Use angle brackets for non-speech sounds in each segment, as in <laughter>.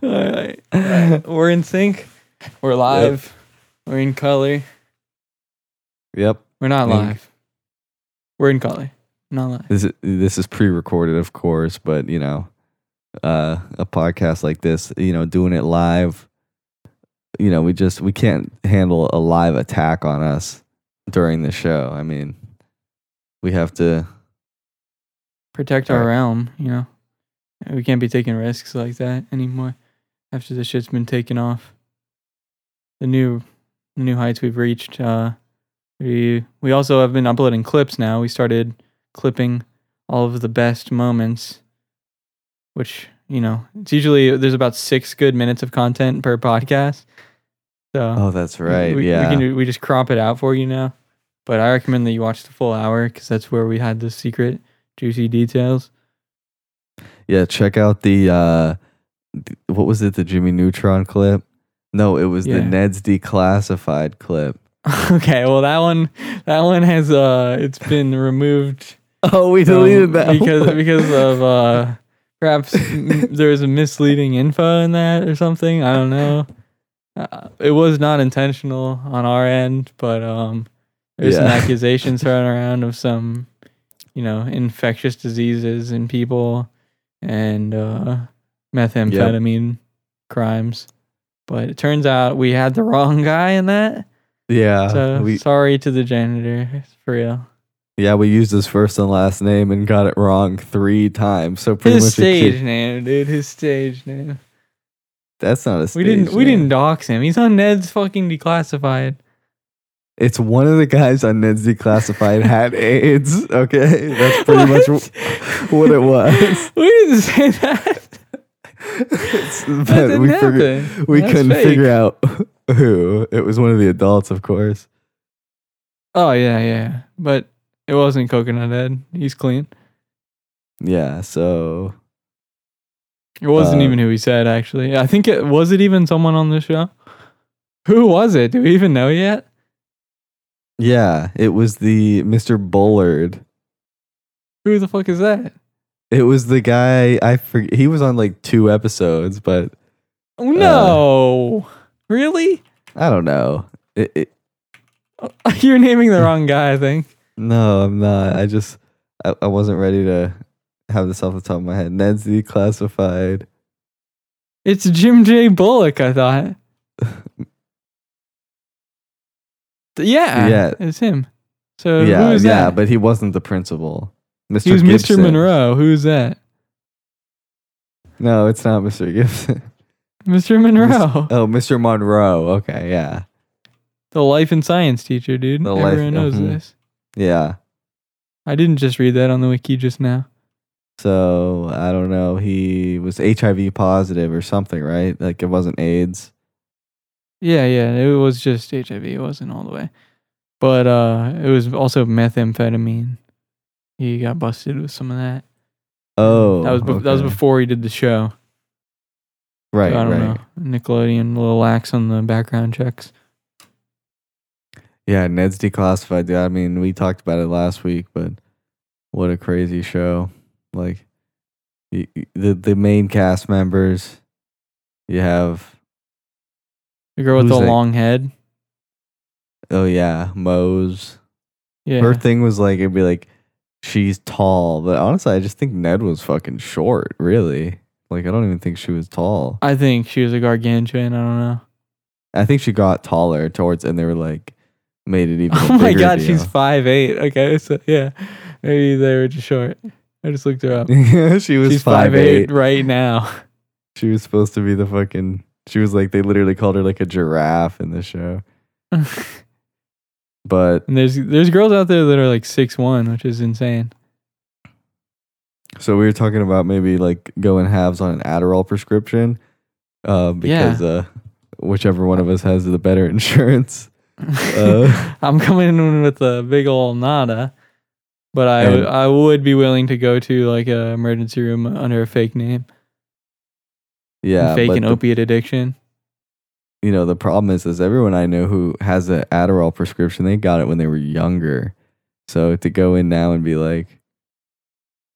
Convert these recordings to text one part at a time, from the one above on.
All right. All right. We're in sync. We're live. We're in color. Yep. We're not live. We're in color. Not live. This is, this is pre-recorded, of course, but you know, uh, a podcast like this, you know, doing it live, you know, we just we can't handle a live attack on us during the show. I mean, we have to. Protect our realm, you know. We can't be taking risks like that anymore after the shit's been taken off. The new the new heights we've reached. Uh we we also have been uploading clips now. We started clipping all of the best moments which, you know, it's usually there's about 6 good minutes of content per podcast. So Oh, that's right. We, yeah. we can we just crop it out for you now. But I recommend that you watch the full hour because that's where we had the secret juicy details. Yeah, check out the uh what was it, the Jimmy Neutron clip? No, it was the Yeah. Ned's declassified clip. <laughs> okay, well that one that one has uh it's been removed <laughs> Oh, we deleted um, because because of uh <laughs> perhaps m- there was a misleading info in that or something. I don't know. Uh, it was not intentional on our end, but um there's some Yeah. accusations thrown around of some you know infectious diseases in people and uh methamphetamine crimes. But it turns out we had the wrong guy in that. yeah, So we sorry to the janitor for real. yeah we used his first and last name and got it wrong three times. So pretty His much a kid- stage name, dude. His stage name. That's not a We didn't. We didn't dox him. He's on Ned's fucking declassified. It's one of the guys on Ned's Declassified had <laughs> AIDS. Okay, that's pretty much What? wh- what it was. <laughs> we didn't say that. But didn't we happen. we That's couldn't fake. figure out <laughs> who. It was one of the adults, of course. Oh yeah, yeah. But it wasn't Coconut Ed. He's clean. Yeah. So It wasn't Uh, even who he said. Actually, I think it was it even someone on the show. Who was it? Do we even know yet? yeah, it was the Mr. Bullard. Who the fuck is that? It was the guy. I forget. He was on like two episodes, but Oh, uh, no, really? I don't know. It, it, <laughs> You're naming the wrong guy. I think. <laughs> no, I'm not. I just I, I wasn't ready to have this off the top of my head. Ned's Declassified. It's Jim J. Bullock. I thought. <laughs> Yeah, Yeah. it's him. So yeah, who is yeah, that? but he wasn't the principal. Mr. he was Gibson. Mr. Monroe. Who's that? No, it's not Mr. Gibson. <laughs> Mr. Monroe, Oh, Mr. Monroe. Okay, yeah. the life and science teacher, dude. The life- Everyone knows mhm. this. Yeah. I didn't just read that on the wiki just now. So I don't know. He was HIV positive or something, right? Like it wasn't AIDS. Yeah, yeah, it was just HIV. It wasn't all the way, but uh, it was also methamphetamine. He got busted with some of that. Oh, that was bef- that was before he did the show. Right, So I don't right. know. Nickelodeon a little lax on the background checks. Yeah, Ned's declassified. dude. I mean, we talked about it last week, but what a crazy show! Like the the main cast members. You have The girl with the that? long head. oh yeah, Moze. Yeah. Her thing was like it'd be like she's tall, but honestly, I just think Ned was fucking short. Really, like I don't even think she was tall. I think she was a gargantuan. I don't know. I think she got taller towards, and they were like made it even. <laughs> Oh my god, deal. she's five eight. Okay, so yeah, maybe they were just short. I just looked her up. <laughs> she was She's five eight. right now. She was supposed to be the fucking. She was like they literally called her like a giraffe in the show. <laughs> But And there's there's girls out there that are like six one, which is insane. so we were talking about maybe like going halves on an Adderall prescription, uh, because uh, whichever one of us has the better <laughs> insurance. <laughs> Uh. I'm coming in with a big old nada, but I And- I would be willing to go to like a emergency room under a fake name, Yeah, fake an the- opiate addiction. You know the problem is is everyone I know who has an Adderall prescription they got it when they were younger, so to go in now and be like,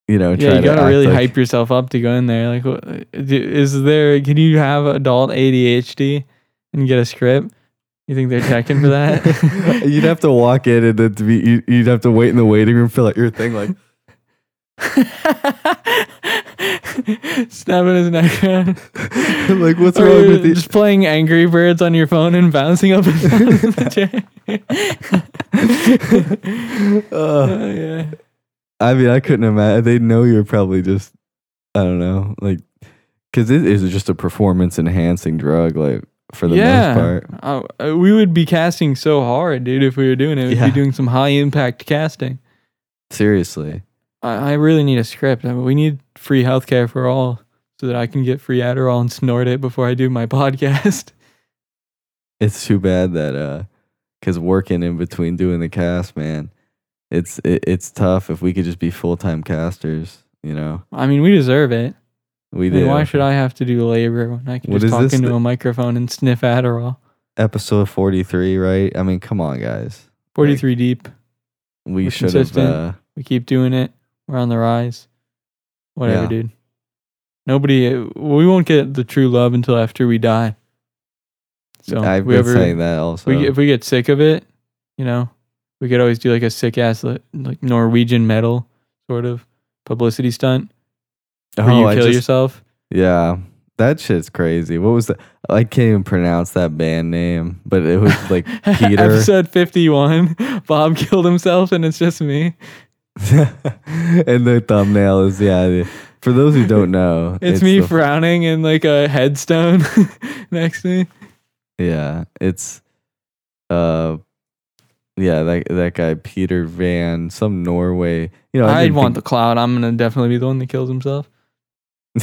you know, try Yeah, you gotta really like- hype yourself up to go in there. Like, what, is there? Can you have adult ADHD and get a script? You think they're checking for that? <laughs> you'd have to walk in and then to be, you- you'd have to wait in the waiting room, fill out your thing. Like, <laughs> <laughs> Snapping his neck <laughs> like what's Or wrong with you? Just playing Angry Birds on your phone and bouncing up <laughs> and down the chair. Uh, Oh, yeah. I mean, I couldn't imagine. They know you're probably just, I don't know, like, because it is just a performance enhancing drug, like for the yeah. most part. Oh, uh, we would be casting so hard, dude, if we were doing it. We'd Yeah. be doing some high impact casting. Seriously, I, I really need a script. I mean, we need free healthcare for all so that I can get free Adderall and snort it before I do my <laughs> podcast. it's too bad that uh, because working in between doing the cast, man, it's it, it's tough. If we could just be full time casters, you know, I mean, we deserve it. we I mean, why should I have to do labor when I can What just talk into th- a microphone and sniff Adderall? Episode forty three, right? I mean, come on, guys. 43 deep. We should have. Uh, We keep doing it. We're on the rise. Whatever, Yeah. dude. Nobody, uh, we won't get the true love until after we die. So I've we been ever, saying that also. we, if we get sick of it, you know, we could always do like a sick ass li- like Norwegian metal sort of publicity stunt where oh, you Oh, I kill just- yourself. Yeah, that shit's crazy. What was that? I can't even pronounce that band name, but it was like <laughs> Peter. Episode 51. <laughs> Bob killed himself and it's just me. <laughs> and the thumbnail is yeah. the- For those who don't know, <laughs> It's, me the- frowning and like a headstone <laughs> next to me. yeah, it's uh, yeah. That that guy Peter Van, some Norway. You know, I I'd want the cloud. I'm gonna definitely be the one that kills himself.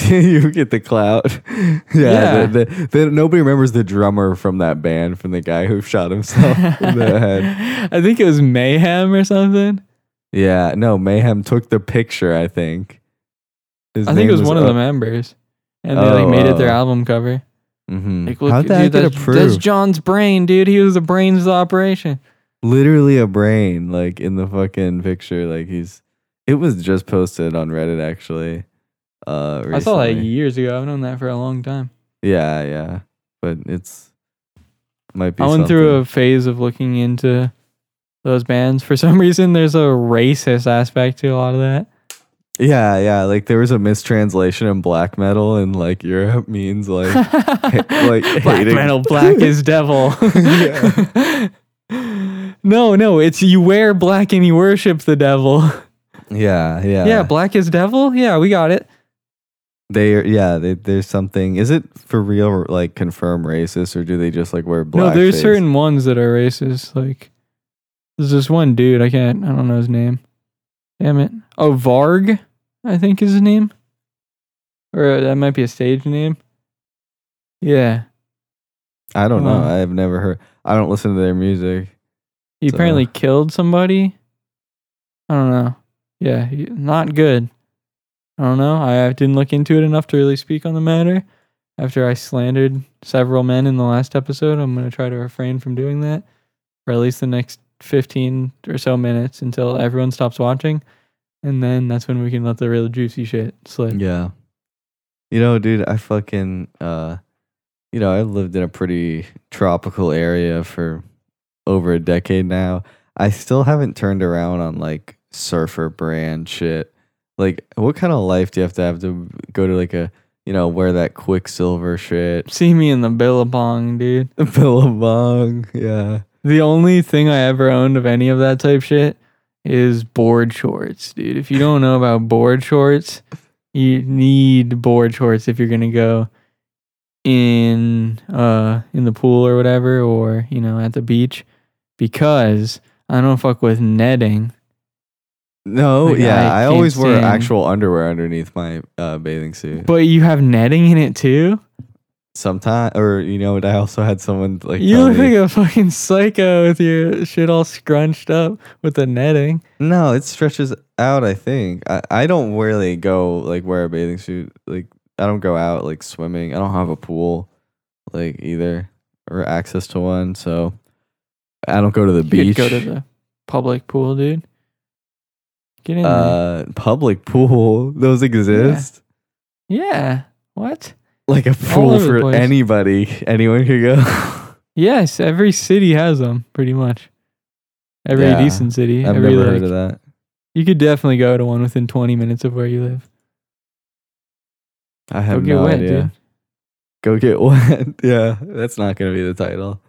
you get the clout. yeah, Yeah. The, the, the, nobody remembers the drummer from that band, from the guy who shot himself in the head. I think it was mayhem or something. Yeah, no, Mayhem took the picture. I think. His I think it name was one of the members, and they like made it their Oh, album cover. mhm. Like, look, How'd that dude, get that's, that's? John's brain, dude. He was the brains of the operation. Literally a brain, like in the fucking picture. Like he's. It was just posted on Reddit actually. Uh, I saw that years ago. I've known that for a long time. Yeah, yeah, but it's might be. I went through a phase of looking into those bands. For <laughs> some reason, there's a racist aspect to a lot of that. Yeah, yeah. Like there was a mistranslation in black metal, and like Europe means like <laughs> like black hating- metal, black <laughs> is devil. No, no, it's you wear black and you worship the devil. yeah, yeah, Yeah, black is devil. Yeah, we got it. They yeah. They, there's something. Is it for real? Like confirm racist, or do they just like wear black? no, there's certain ones that are racist. Like there's this one dude. I can't. I don't know his name. Damn it. Oh, Varg, I think is his name, or that might be a stage name. Yeah, I don't know. Uh, I've never heard. I don't listen to their music. he So- apparently killed somebody. I don't know. Yeah, he, not good. I don't know. I didn't look into it enough to really speak on the matter. After I slandered several men in the last episode, I'm going to try to refrain from doing that for at least the next 15 or so minutes until everyone stops watching. And then that's when we can let the real juicy shit slip. Yeah. You know, dude, I fucking uh you know, I've lived in a pretty tropical area for over a decade now. I still haven't turned around on like surfer brand shit. Like what kind of life do you have to have to go to like a you know, wear that Quiksilver shit? See me in the Billabong, dude. The <laughs> Billabong. Yeah. The only thing I ever owned of any of that type shit is board shorts, dude. If you don't know about board shorts, you need board shorts if you're gonna go in uh in the pool or whatever, or you know at the beach, because I don't fuck with netting. No, Like, yeah. I I, always wear stand- actual underwear underneath my uh, bathing suit. But you have netting in it too. Sometimes or you know I also had someone like You look me, like a fucking psycho with your shit all scrunched up with the netting. No, it stretches out. I think I, I don't really go like wear a bathing suit. Like I don't go out like swimming. I don't have a pool like either or access to one. So I don't go to the You beach. go to the public pool, dude. Get in there. Uh, public pool. <laughs> Those exist. Yeah. What? Like a over the for place. anybody. Anyone could go. <laughs> Yes, every city has them, pretty much. Every Yeah, decent city. I've every, never like, heard of that. You could definitely go to one within 20 minutes of where you live. I have Go no wet, idea. dude. Go get <laughs> wet. yeah, that's not gonna be the title.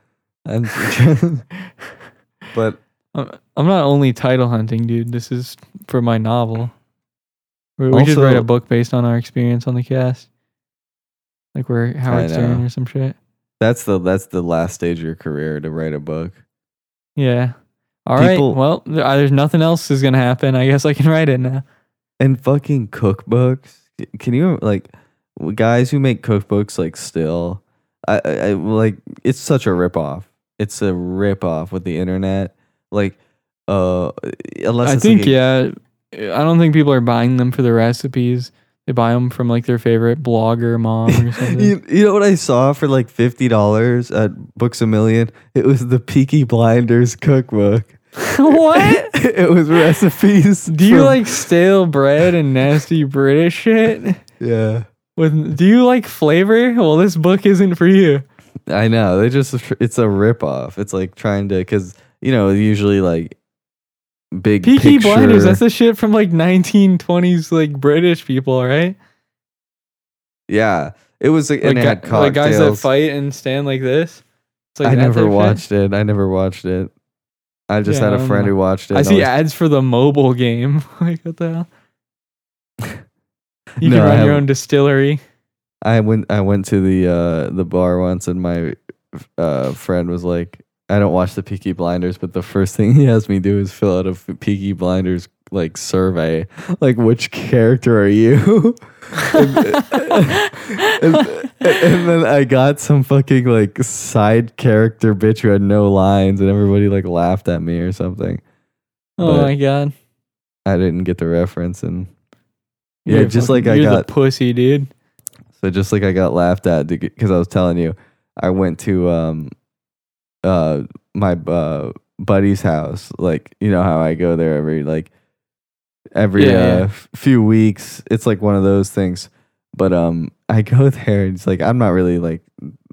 I'm <laughs> but I'm I'm not only title hunting, dude. This is for my novel. We, we should write a book based on our experience on the cast. Like we're Howard Stern or some shit. that's the that's the last stage of your career to write a book. Yeah. All right. People- Well, there, uh, there's nothing else is gonna happen. I guess I can <laughs> write it now. And fucking cookbooks. Can you like guys who make cookbooks like still? I, I, like it's such a ripoff. It's a ripoff with the internet. Like, uh, unless I think like a- yeah. I don't think people are buying them for the recipes. They buy them from like their favorite blogger mom or <laughs> something. You, you know what I saw for like fifty dollars at Books a Million? It was the Peaky Blinders cookbook. <laughs> what? <laughs> it was recipes. Do you from- like stale bread and nasty British shit? Yeah, With do you like flavor? Well, this book isn't for you. I know. They just it's a ripoff. It's like trying to because you know usually like big Peaky picture. Blinders, that's the shit from like 1920s like British people, right? yeah, it was like, Like, it had like guys that fight and stand like this. It's like I never shit? watched it. I never watched it. I just Yeah, had a friend who watched it. I see was- ads for the mobile game. <laughs> like what the hell? <laughs> You No, can run your own distillery. I went I went to the uh the bar once and my uh friend was like I don't watch the Peaky Blinders but the first thing <laughs> he has me do is fill out a Peaky Blinders like survey <laughs> like which character are you and, <laughs> and, and then I got some fucking like side character bitch who had no lines and everybody like laughed at me or something oh but- my god. I didn't get the reference and You're Yeah, just fucking- like I you're got- the pussy, dude. So just like I got laughed at because I was telling you, I went to um uh my uh buddy's house. Like you know how I go there every like every Yeah, uh, yeah. f- few weeks. It's like one of those things. But um <laughs> I go there and it's like I'm not really like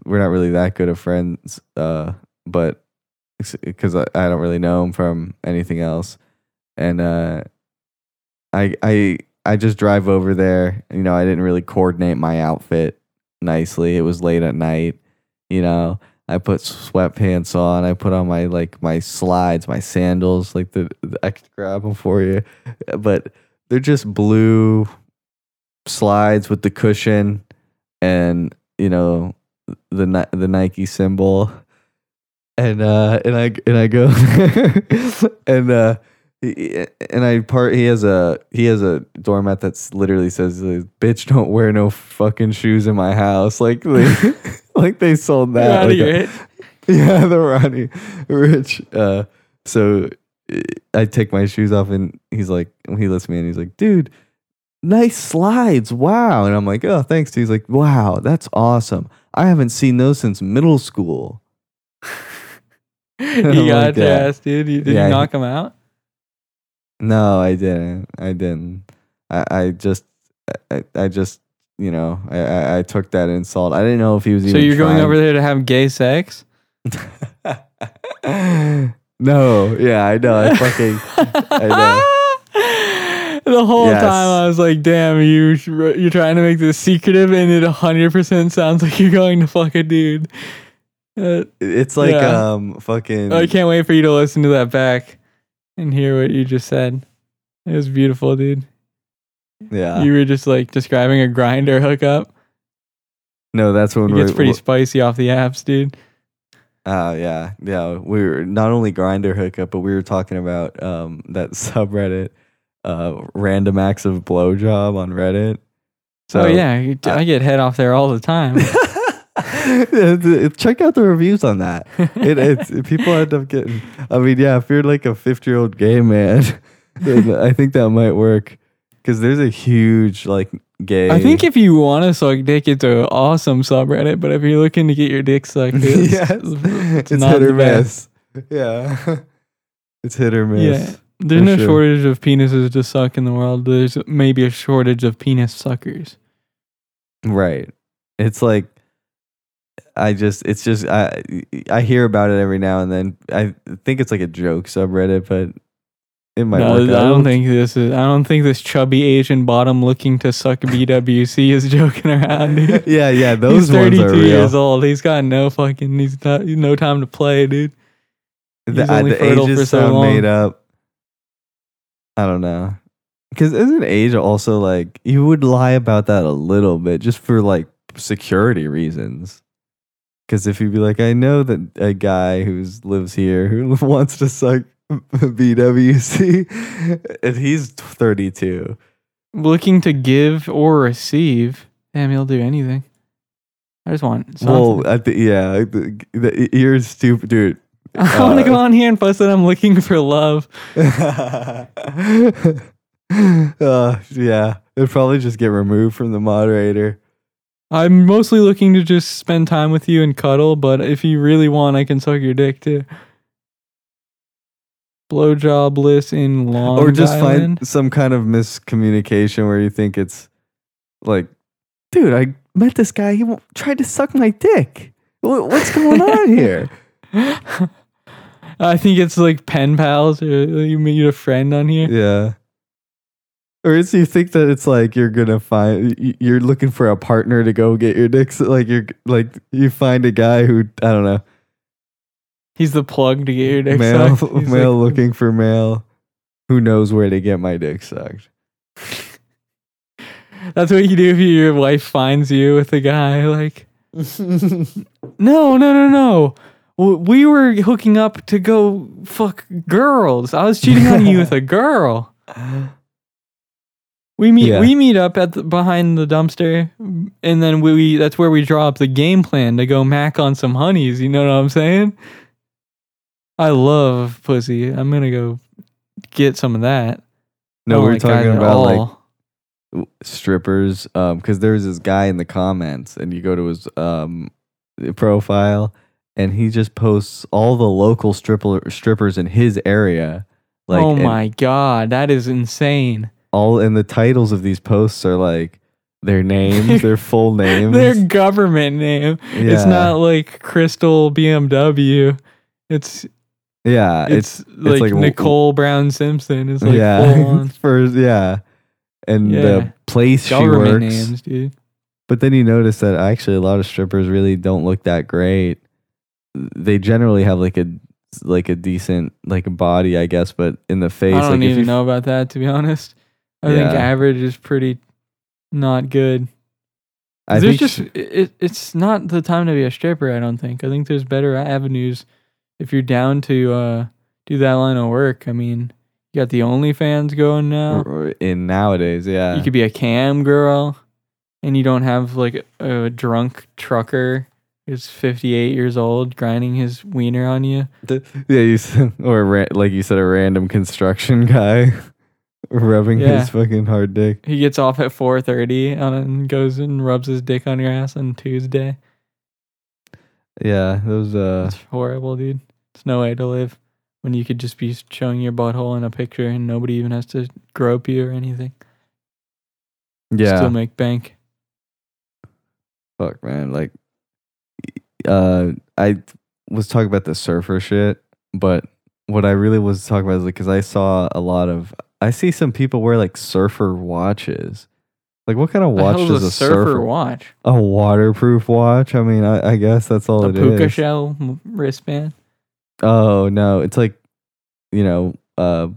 we're not really that good of friends. Uh, but because I, I don't really know him from anything else, and uh, I I I just drive over there. You know, I didn't really coordinate my outfit nicely. It was late at night. You know, I put sweatpants on. I put on my like my slides, my sandals. Like the, I could grab them for you, but they're just blue slides with the cushion and you know the the Nike symbol. And uh and I and I go <laughs> and uh and I part he has a he has a doormat that's literally says bitch don't wear no fucking shoes in my house like <laughs> like they sold that out like your a- <laughs> yeah the Ronnie Rich uh so uh, I take my shoes off and he's like he lets me in he's like dude nice slides wow and I'm like oh thanks he's like wow that's awesome I haven't seen those since middle school <laughs> you <laughs> like got your ass, dude. You, did Yeah, you knock him out? No, I didn't. I didn't. I, I just, I, I just, you know, I, I, I took that insult. I didn't know if he was So even. you're going over there to have gay sex? <laughs> no, yeah, I know. I fucking, I know. <laughs> the whole Yes. time I was like, "Damn, you you're trying to make this secretive, and it 100 percent sounds like you're going to fuck a dude." Uh, it's like, Yeah. um, fucking. I can't wait for you to listen to that back and hear what you just said. It was beautiful, dude. Yeah. You were just like describing a Grindr hookup. no, that's when It we gets pretty spicy off the apps, dude. Uh, yeah, yeah. We were not only Grindr hookup, but we were talking about um that <laughs> subreddit, uh, random acts of blowjob on Reddit. So oh yeah, you- I get head off there all the time. <laughs> Check out the reviews on that. It, it's <laughs> people end up getting. I mean, yeah, if you're like a 50 year old gay man, I think that might work because there's a huge like gay. I think if you want to suck dick, it's an awesome subreddit. But if you're looking to get your dick sucked, it's, <laughs> yes, it's <laughs> it's not hit or the best. miss. Yeah, <laughs> it's hit or miss. Yeah. There's no sure. shortage of penises to suck in the world. There's maybe a shortage of penis suckers. Right. It's like I just it's just I I hear about it every now and then. I think it's like a joke subreddit, but it might No, work I don't think this is. I don't think this chubby Asian bottom looking to suck BWC is <laughs> joking around, dude. <laughs> yeah, yeah, those he's ones 32 are years old. He's got no fucking. He's not. He's no time to play, dude. The, He's uh, only the fertile ages for so long. made up. I don't know. Because isn't age also like you would lie about that a little bit just for like security reasons? Because if you'd be like, I know that a guy who lives here who <laughs> wants to suck BWC, and <laughs> he's 32. Looking to give or receive. Damn, he'll do anything. I just want. Something. Well, at the, yeah, the, the, you're stupid, dude. <laughs> I want to uh, go on here and post that I'm looking for love. <laughs> uh, yeah, it'd probably just get removed from the moderator. I'm mostly looking to just spend time with you and cuddle, but if you really want, I can suck your dick too. Blowjob bliss in Long or just Island. find some kind of miscommunication where you think it's like, dude, I met this guy. He tried to suck my dick. What's going on here? <laughs> I think it's like pen pals, or you meet a friend on here. yeah. Or is you think that it's like you're gonna find you're looking for a partner to go get your dick. su- Like you're like you find a guy who I don't know He's the plug to get your dick male sucked. <laughs> He's male like- looking for male who knows where to get my dick sucked. <laughs> That's what you do if your wife finds you with a guy. Like, no, no, no, no. We were hooking up to go fuck girls. I was cheating on you with a girl. <laughs> We meet Yeah. we meet up at the, behind the dumpster, and then we, we that's where we draw up the game plan to go mac on some honeys. You know what I'm saying? I love pussy. I'm gonna go get some of that. no, I we're like talking about like strippers um because there's this guy in the comments and you go to his um profile and he just posts all the local stripper strippers in his area like oh my god, that is insane. all and the titles of these posts are like their names their <laughs> full names Their government name. yeah. It's not like Crystal BMW. It's yeah it's, like, like l- Nicole Brown Simpson. It's like yeah <laughs> for yeah and Yeah. the place she works names, dude. But then you notice that actually a lot of strippers really don't look that great. They generally have like a like a decent like body, I guess, but in the face, I don't like if even you, know about that to be honest. I think average is pretty not good. I there's just it, it's not the time to be a stripper. I don't think. I think there's better avenues if you're down to uh, do that line of work. I mean, you got the OnlyFans going now. in nowadays, yeah, You could be a cam girl, and you don't have like a, a drunk trucker who's 58 years old grinding his wiener on you. yeah, you said, <laughs> or ra- like you said, a random construction guy <laughs> rubbing Yeah. his fucking hard dick. He gets off at 4:30 on and goes and rubs his dick on your ass on Tuesday. Yeah, those uh, That's horrible, dude. It's no way to live when you could just be showing your butthole in a picture and nobody even has to grope you or anything. yeah, Still make bank. fuck man like uh i was talking about the surfer shit but what i really was talking about is like because i saw a lot of i see some people wear like surfer watches like what kind of watch does is a a surfer, surfer watch? a waterproof watch i mean i, I guess that's all A it puka is. shell wristband. Oh no it's like you know uh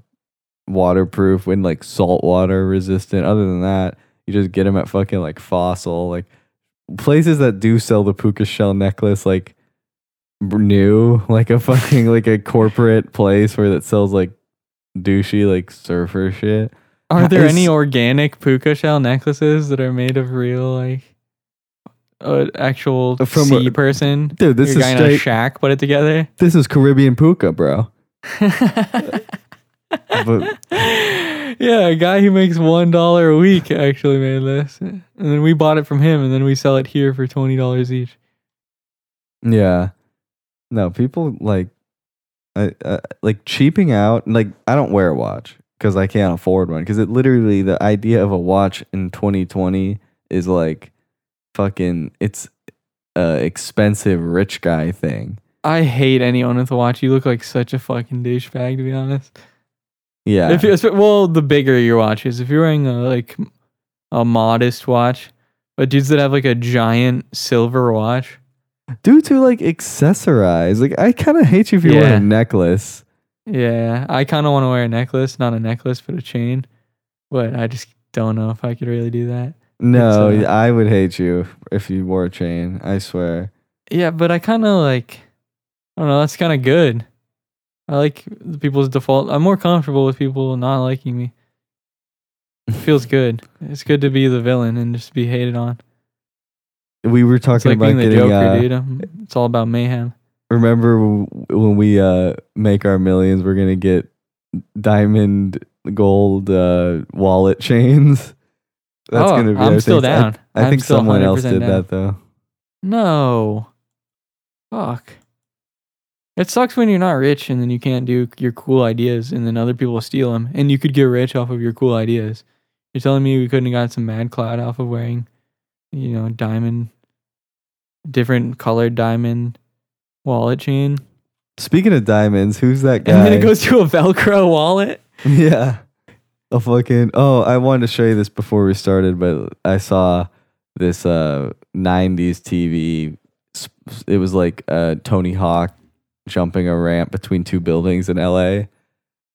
waterproof and like salt water resistant. Other than that you just get them at fucking like fossil. Like places that do sell the puka shell necklace like new <laughs> like a fucking like a corporate place where that sells like douchey like surfer shit. Are there Is- any organic puka shell necklaces that are made of real like an actual From sea a- person? dude this Your is guy in a straight shack put it together. this is caribbean puka bro <laughs> but yeah, a guy who makes one dollar a week actually made this, and then we bought it from him, and then we sell it here for twenty dollars each. yeah no people like I, uh, like cheaping out. Like I don't wear a watch because I can't afford one. Because it literally the idea of a watch in 2020 is like fucking. It's a expensive rich guy thing. I hate anyone with a watch. You look like such a fucking douchebag, to be honest. Yeah. If you, well, the bigger your watch is, if you're wearing a like a modest watch, but dudes that have like a giant silver watch, Dudes who like accessorize. Like I kind of hate you if you wear a necklace. yeah, I kind of want to wear a necklace, not a necklace, but a chain. But I just don't know if I could really do that. No, It's, uh, I would hate you if you wore a chain. I swear. Yeah, but I kind of like, I don't know. That's kind of good. I like the people's default. I'm more comfortable with people not liking me. It <laughs> feels good. It's good to be the villain and just be hated on. We were It's talking like about being the getting. Joker, uh, dude. Um, It's all about mayhem. remember when we uh make our millions we're gonna get diamond gold uh wallet <laughs> chains that's oh, gonna be I'm our still thing. Down. i, I'm think still someone else did down. that though No. Fuck. It sucks when you're not rich and then you can't do your cool ideas and then other people steal them. And you could get rich off of your cool ideas. You're telling me we couldn't have got some mad cloud off of wearing, you know, diamond, different colored diamond wallet chain. speaking of diamonds who's that guy And then it goes to a Velcro wallet. <laughs> yeah a fucking oh i wanted to show you this before we started but i saw this uh 90s tv it was like uh tony hawk jumping a ramp between two buildings in la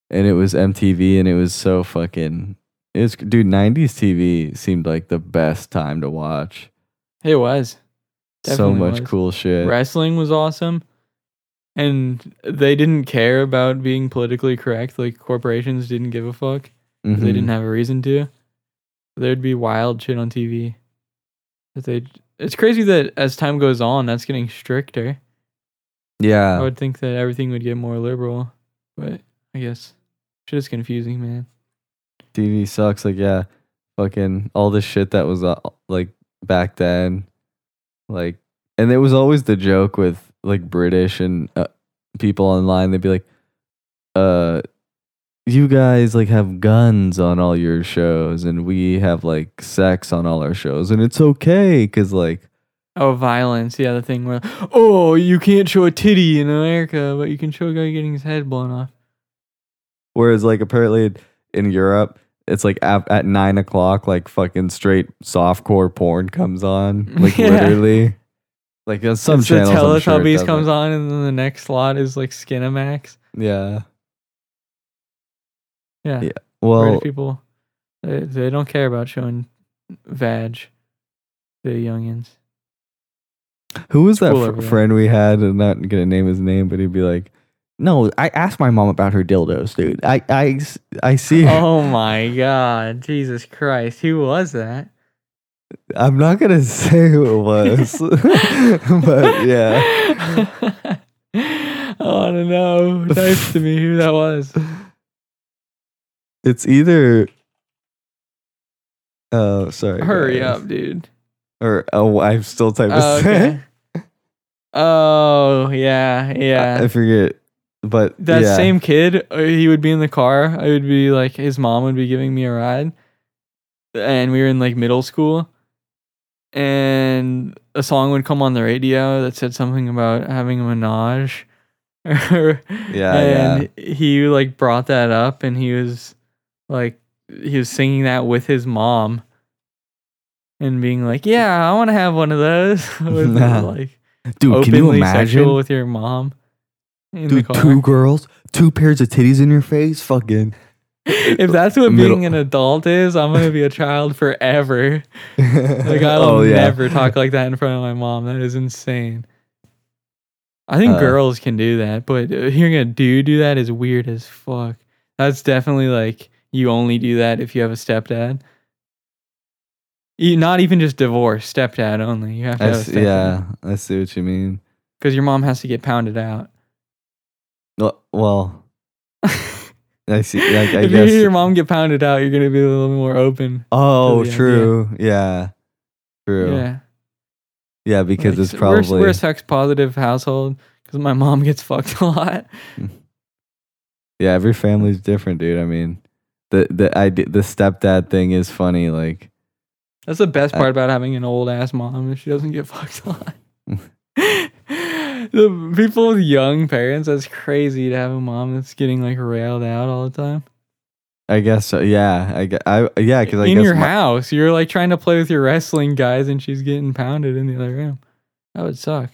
and it was mtv and it was so fucking it was dude 90s tv seemed like the best time to watch It was. so much was. cool shit Wrestling was awesome. And they didn't care about being politically correct. Like corporations didn't give a fuck. 'Cause They didn't have a reason to. There'd be wild shit on TV. That they it's crazy that as time goes on, that's getting stricter. Yeah, I would think that everything would get more liberal, but I guess shit is confusing, man. TV sucks. Like, yeah, fucking all this shit that was uh, like back then. Like, and it was always the joke with like British and uh, people online. They'd be like, uh, you guys like have guns on all your shows, and we have like sex on all our shows, and it's okay because like, Oh, violence. Yeah, the thing where, oh, you can't show a titty in America, but you can show a guy getting his head blown off. whereas like apparently in Europe. It's like at, at nine o'clock, like fucking straight softcore porn comes on, <laughs> like Yeah. literally. Like some It's the channels, sure Teletubbies comes on, and then the next slot is like Skinamax. Yeah. Yeah. Yeah. Well, people, they, they don't care about showing vag. The youngins. who was that cool fr- friend we had? I'm not gonna name his name, but he'd be like, "No, I asked my mom about her dildos, dude. I I I see. her. <laughs> <laughs> Oh my god, Jesus Christ! Who was that? I'm not gonna <laughs> say who it was, but yeah, I want to know. Nice to me who that was. It's either. Oh, sorry. Hurry guys. up, dude. Or oh, I'm still typing. Oh, okay. <laughs> oh yeah, yeah. I forget, but that yeah. same kid, uh, he would be in the car. I would be like, his mom would be giving me a ride, and we were in like middle school, and a song would come on the radio that said something about having a menage. <laughs> Yeah, and he like brought that up, and he was like, he was singing that with his mom, and being like, "Yeah, I want to have one of those." <laughs> with Nah. like Dude, can you imagine? with your mom. Dude, two girls, two pairs of titties in your face, fucking. <laughs> if that's what Middle- being an adult is, I'm gonna be a child forever. <laughs> Like I will oh yeah, never talk like that in front of my mom. That is insane. I think Uh, girls can do that, but hearing a dude do that is weird as fuck. That's definitely like you only do that if you have a stepdad. You, not even just divorce, stepdad only. You have to I have a s- stepdad. yeah, I see what you mean. because your mom has to get pounded out. Well, well <laughs> I see. Like, I if guess. you hear your mom get pounded out, you're gonna be a little more open. oh, true. Yeah, true. Yeah, Yeah, because Like, it's s- we're, probably we're a sex positive household because my mom gets <laughs> fucked a lot. <laughs> Yeah, every family's different, dude. I mean, the the idea, the stepdad thing is funny. Like, That's the best I- part about having an old ass mom if she doesn't get <laughs> fucked on. <laughs> the people with young parents, that's crazy to have a mom that's getting like railed out all the time. I guess so. Yeah, I I yeah, because I In guess your my- house, you're like trying to play with your wrestling guys and she's getting pounded in the other room. That would suck.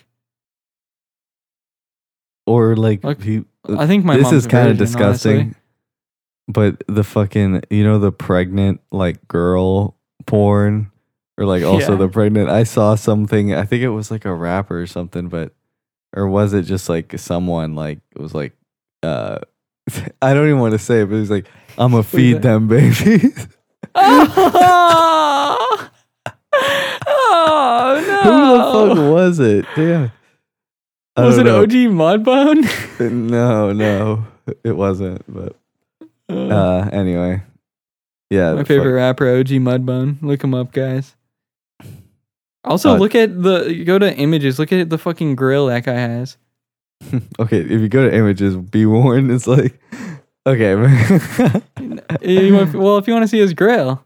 or like he, I think my this is kind of disgusting. honestly. But the fucking, you know, the pregnant like girl porn, or like also Yeah. the pregnant. I saw something. I think it was like a rapper or something, but or was it just like someone like it was like, uh, <laughs> I don't even want to say it, but it was like, I'm gonna feed them babies. <laughs> <laughs> oh, oh no! Who the fuck was it? Damn. I was it know. OG Mudbone? No, no, it wasn't. But Uh, uh, anyway, yeah. my favorite rapper, OG Mudbone. Look him up, guys. Also, Uh, look at the go to images. Look at the fucking grill that guy has. <laughs> okay, if you go to images, be warned. It's like, okay, <laughs> You want- well, if you want to see his grill,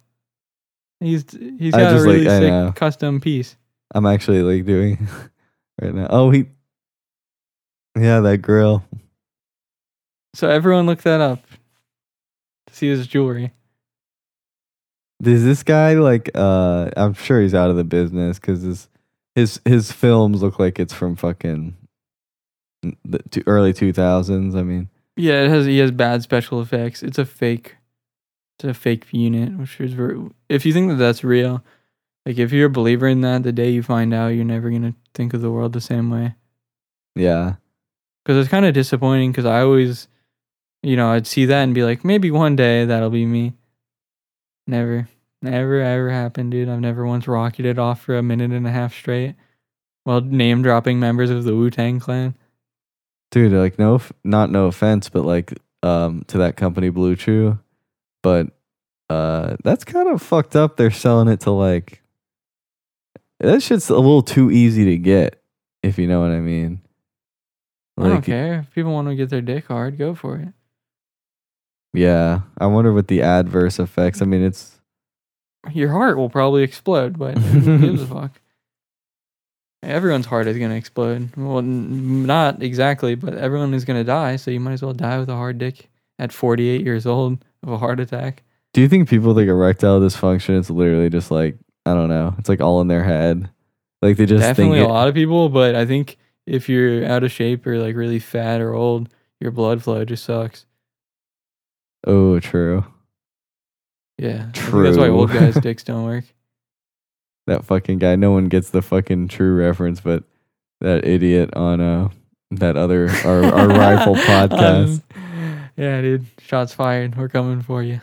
he's he's got a like, really I sick custom piece. I'm actually like doing <laughs> right now. Oh, he, yeah, that grill. So everyone look that up see his jewelry. Does this guy like? uh I'm sure he's out of the business because his his his films look like it's from fucking the two, early 2000s. I mean, Yeah, it has he has bad special effects. It's a fake. It's a fake unit, which is ver- if you think that that's real, like if you're a believer in that, the day you find out, you're never gonna think of the world the same way. yeah, Because it's kind of disappointing. Because I always, you know, I'd see that and be like, maybe one day that'll be me. Never, never, ever happened, dude. I've never once rocketed off for a minute and a half straight, while name dropping members of the Wu Tang Clan. dude. Like, no, not no offense, but like, um, to that company BlueChew, but uh, that's kind of fucked up. They're selling it to like that shit's a little too easy to get, if you know what I mean. I don't care if people want to get their dick hard, go for it. Yeah, I wonder what the adverse effects. I mean, it's Your heart will probably explode, but who <laughs> gives a fuck? Everyone's heart is gonna explode. Well, n- not exactly, but everyone is gonna die. So you might as well die with a hard dick at 48 years old of a heart attack. Do you think people think erectile dysfunction is literally just like I don't know? It's like all in their head. Like they just Definitely think a it, lot of people, but I think if you're out of shape or like really fat or old, your blood flow just sucks. Oh, true. Yeah, True. that's why old guys' <laughs> dicks don't work. That fucking guy. No one gets the fucking true reference, but that idiot on uh that other our, our rifle <laughs> podcast. Um, yeah, dude. Shots fired. We're coming for you.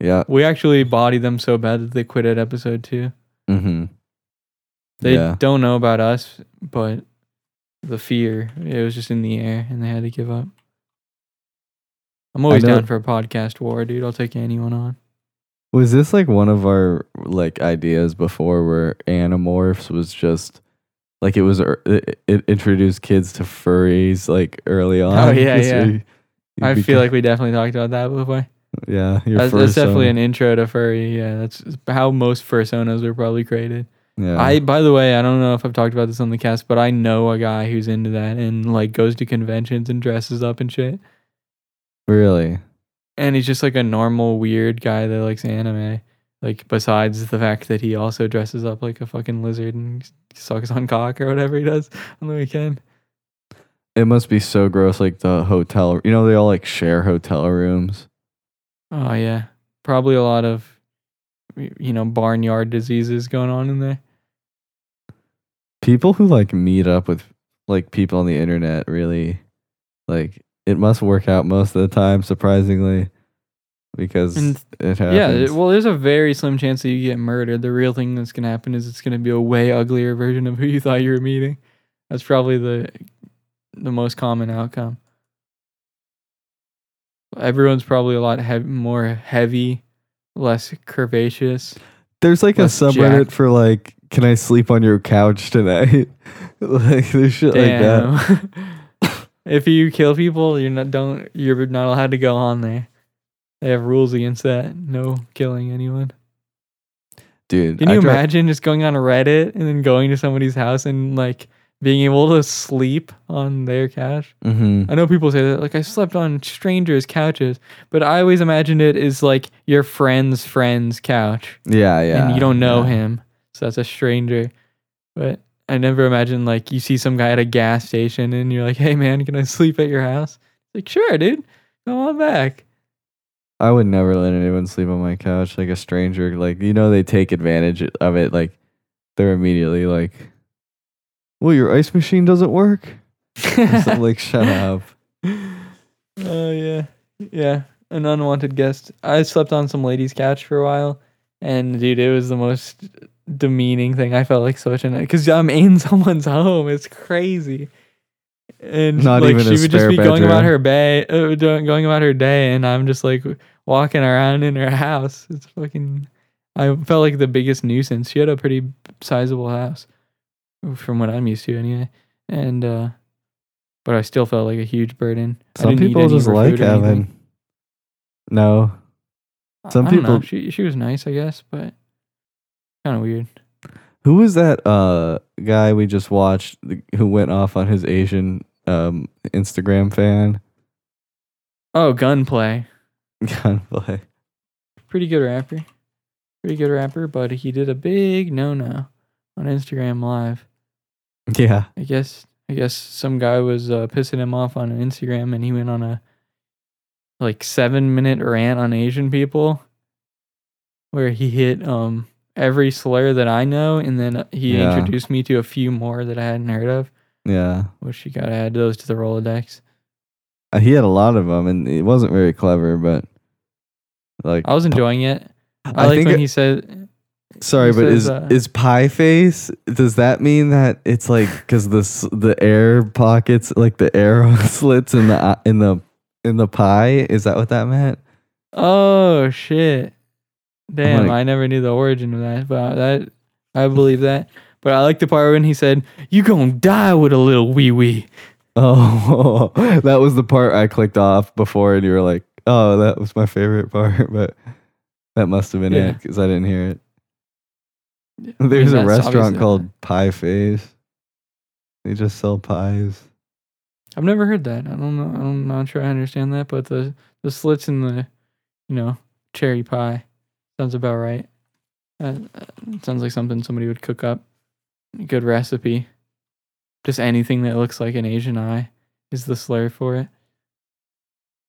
Yeah. We actually bodied them so bad that they quit at episode two. Mm-hmm. They Yeah. don't know about us, but the fear, it was just in the air and they had to give up. I'm always down for a podcast war, dude. I'll take anyone on. Was this like one of our like ideas before where Animorphs was just like it was er- it, it introduced kids to furries like early on? Oh, <laughs> yeah, yeah. you- you I feel like we definitely talked about that before. yeah, your That's, that's definitely an intro to furry. Yeah, that's how most fursonas were probably created. yeah. I, by the way, I don't know if I've talked about this on the cast, but I know a guy who's into that and like goes to conventions and dresses up and shit. Really And he's just like a normal weird guy that likes anime. Like besides the fact that he also dresses up like a fucking lizard and sucks on cock or whatever he does on the weekend. it must be so gross. Like the hotel, you know, they all like share hotel rooms. Oh yeah, probably a lot of you know barnyard diseases going on in there. People who like meet up with like people on the internet really like it must work out most of the time. Surprisingly, because And it happens. Yeah, it- well, there's a very slim chance that you get murdered. The real thing that's gonna happen is it's gonna be a way uglier version of who you thought you were meeting. That's probably the the most common outcome. Everyone's probably a lot more heavy, less curvaceous. There's like a subreddit jacked. for like, can I sleep on your couch tonight? <laughs> like there's shit like that. <laughs> If you kill people, you're not don't you're not allowed to go on there. They have rules against that. No killing anyone. Dude, Can you dri- imagine just going on Reddit and then going to somebody's house and like being able to sleep on their couch? Mhm. I know people say that like I slept on strangers' couches, but I always imagined it as like your friend's friend's couch Yeah, yeah. and you don't know yeah. him, so that's a stranger. But I never imagined like you see some guy at a gas station and you're like, "Hey man, can I sleep at your house?" Like, sure, dude, come on back. I would never let anyone sleep on my couch like a stranger. Like you know, they take advantage of it. Like they're immediately like, "Well, your ice machine doesn't work." Like, shut up. <laughs> Oh yeah, yeah. An unwanted guest. I slept on some lady's couch for a while, and dude, it was the most demeaning thing. I felt like such an because I'm in <laughs> someone's home. It's crazy. And Not like she would just be going about her day, uh, going about her day, and I'm just like walking around in her <laughs> house. It's fucking. I felt like the biggest nuisance. She had a pretty sizable house, from what I'm used to anyway, and uh but I still felt like a huge burden. Some people just like food or anything. having. No, Some don't know. people- She she was nice, I guess, but kind of weird. who was that uh guy we just watched who went off on his Asian um Instagram fan? Oh, gunplay. <laughs> Gunplay. Pretty good rapper. Pretty good rapper, but he did a big no no on Instagram Live. Yeah. I guess I guess some guy was uh, pissing him off on Instagram, and he went on a like seven minute rant on Asian people, where he hit um every slur that I know, and then he Yeah. introduced me to a few more that I hadn't heard of. Yeah. Which you gotta add those to the Rolodex. Uh, He had a lot of them, and it wasn't very clever, but like I was enjoying it. I, I like when it- he said, Sorry, He but says, is uh, is pie face? Does that mean that it's like because the the air pockets, like the air <laughs> slits in the uh, in the in the pie? Is that what that meant? "Oh shit, damn! like- I never knew the origin of that, but that I believe that." But I like the part when he said, "You gonna die with a little wee wee." Oh, <laughs> that was the part I clicked off before, and you were like, "Oh, that was my favorite part," <laughs> but that must have been it because I didn't hear it. I There's mean, a restaurant called Pie Face. They just sell pies. I've never heard that. I don't know. I'm not sure I understand that, but the the slits in the, you know, cherry pie sounds about right. Uh, uh, sounds like something somebody would cook up. Good recipe. Just anything that looks like an Asian eye is the slur for it.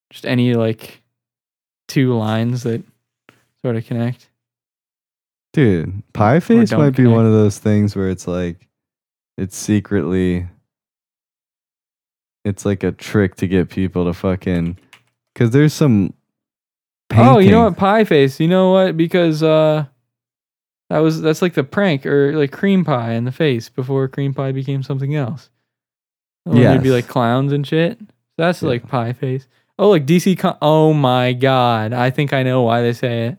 Just any like two lines that sort of connect. Dude, pie face might be one of those things where it's like it's secretly it's like a trick to get people to fucking cuz there's some Oh, you know what? Pie face. You know what? Because uh that was that's like the prank or like cream pie in the face before cream pie became something else. When there'd be like clowns and shit. That's Yeah. like pie face. Oh, like DC. Com- oh my god! I think I know why they say it.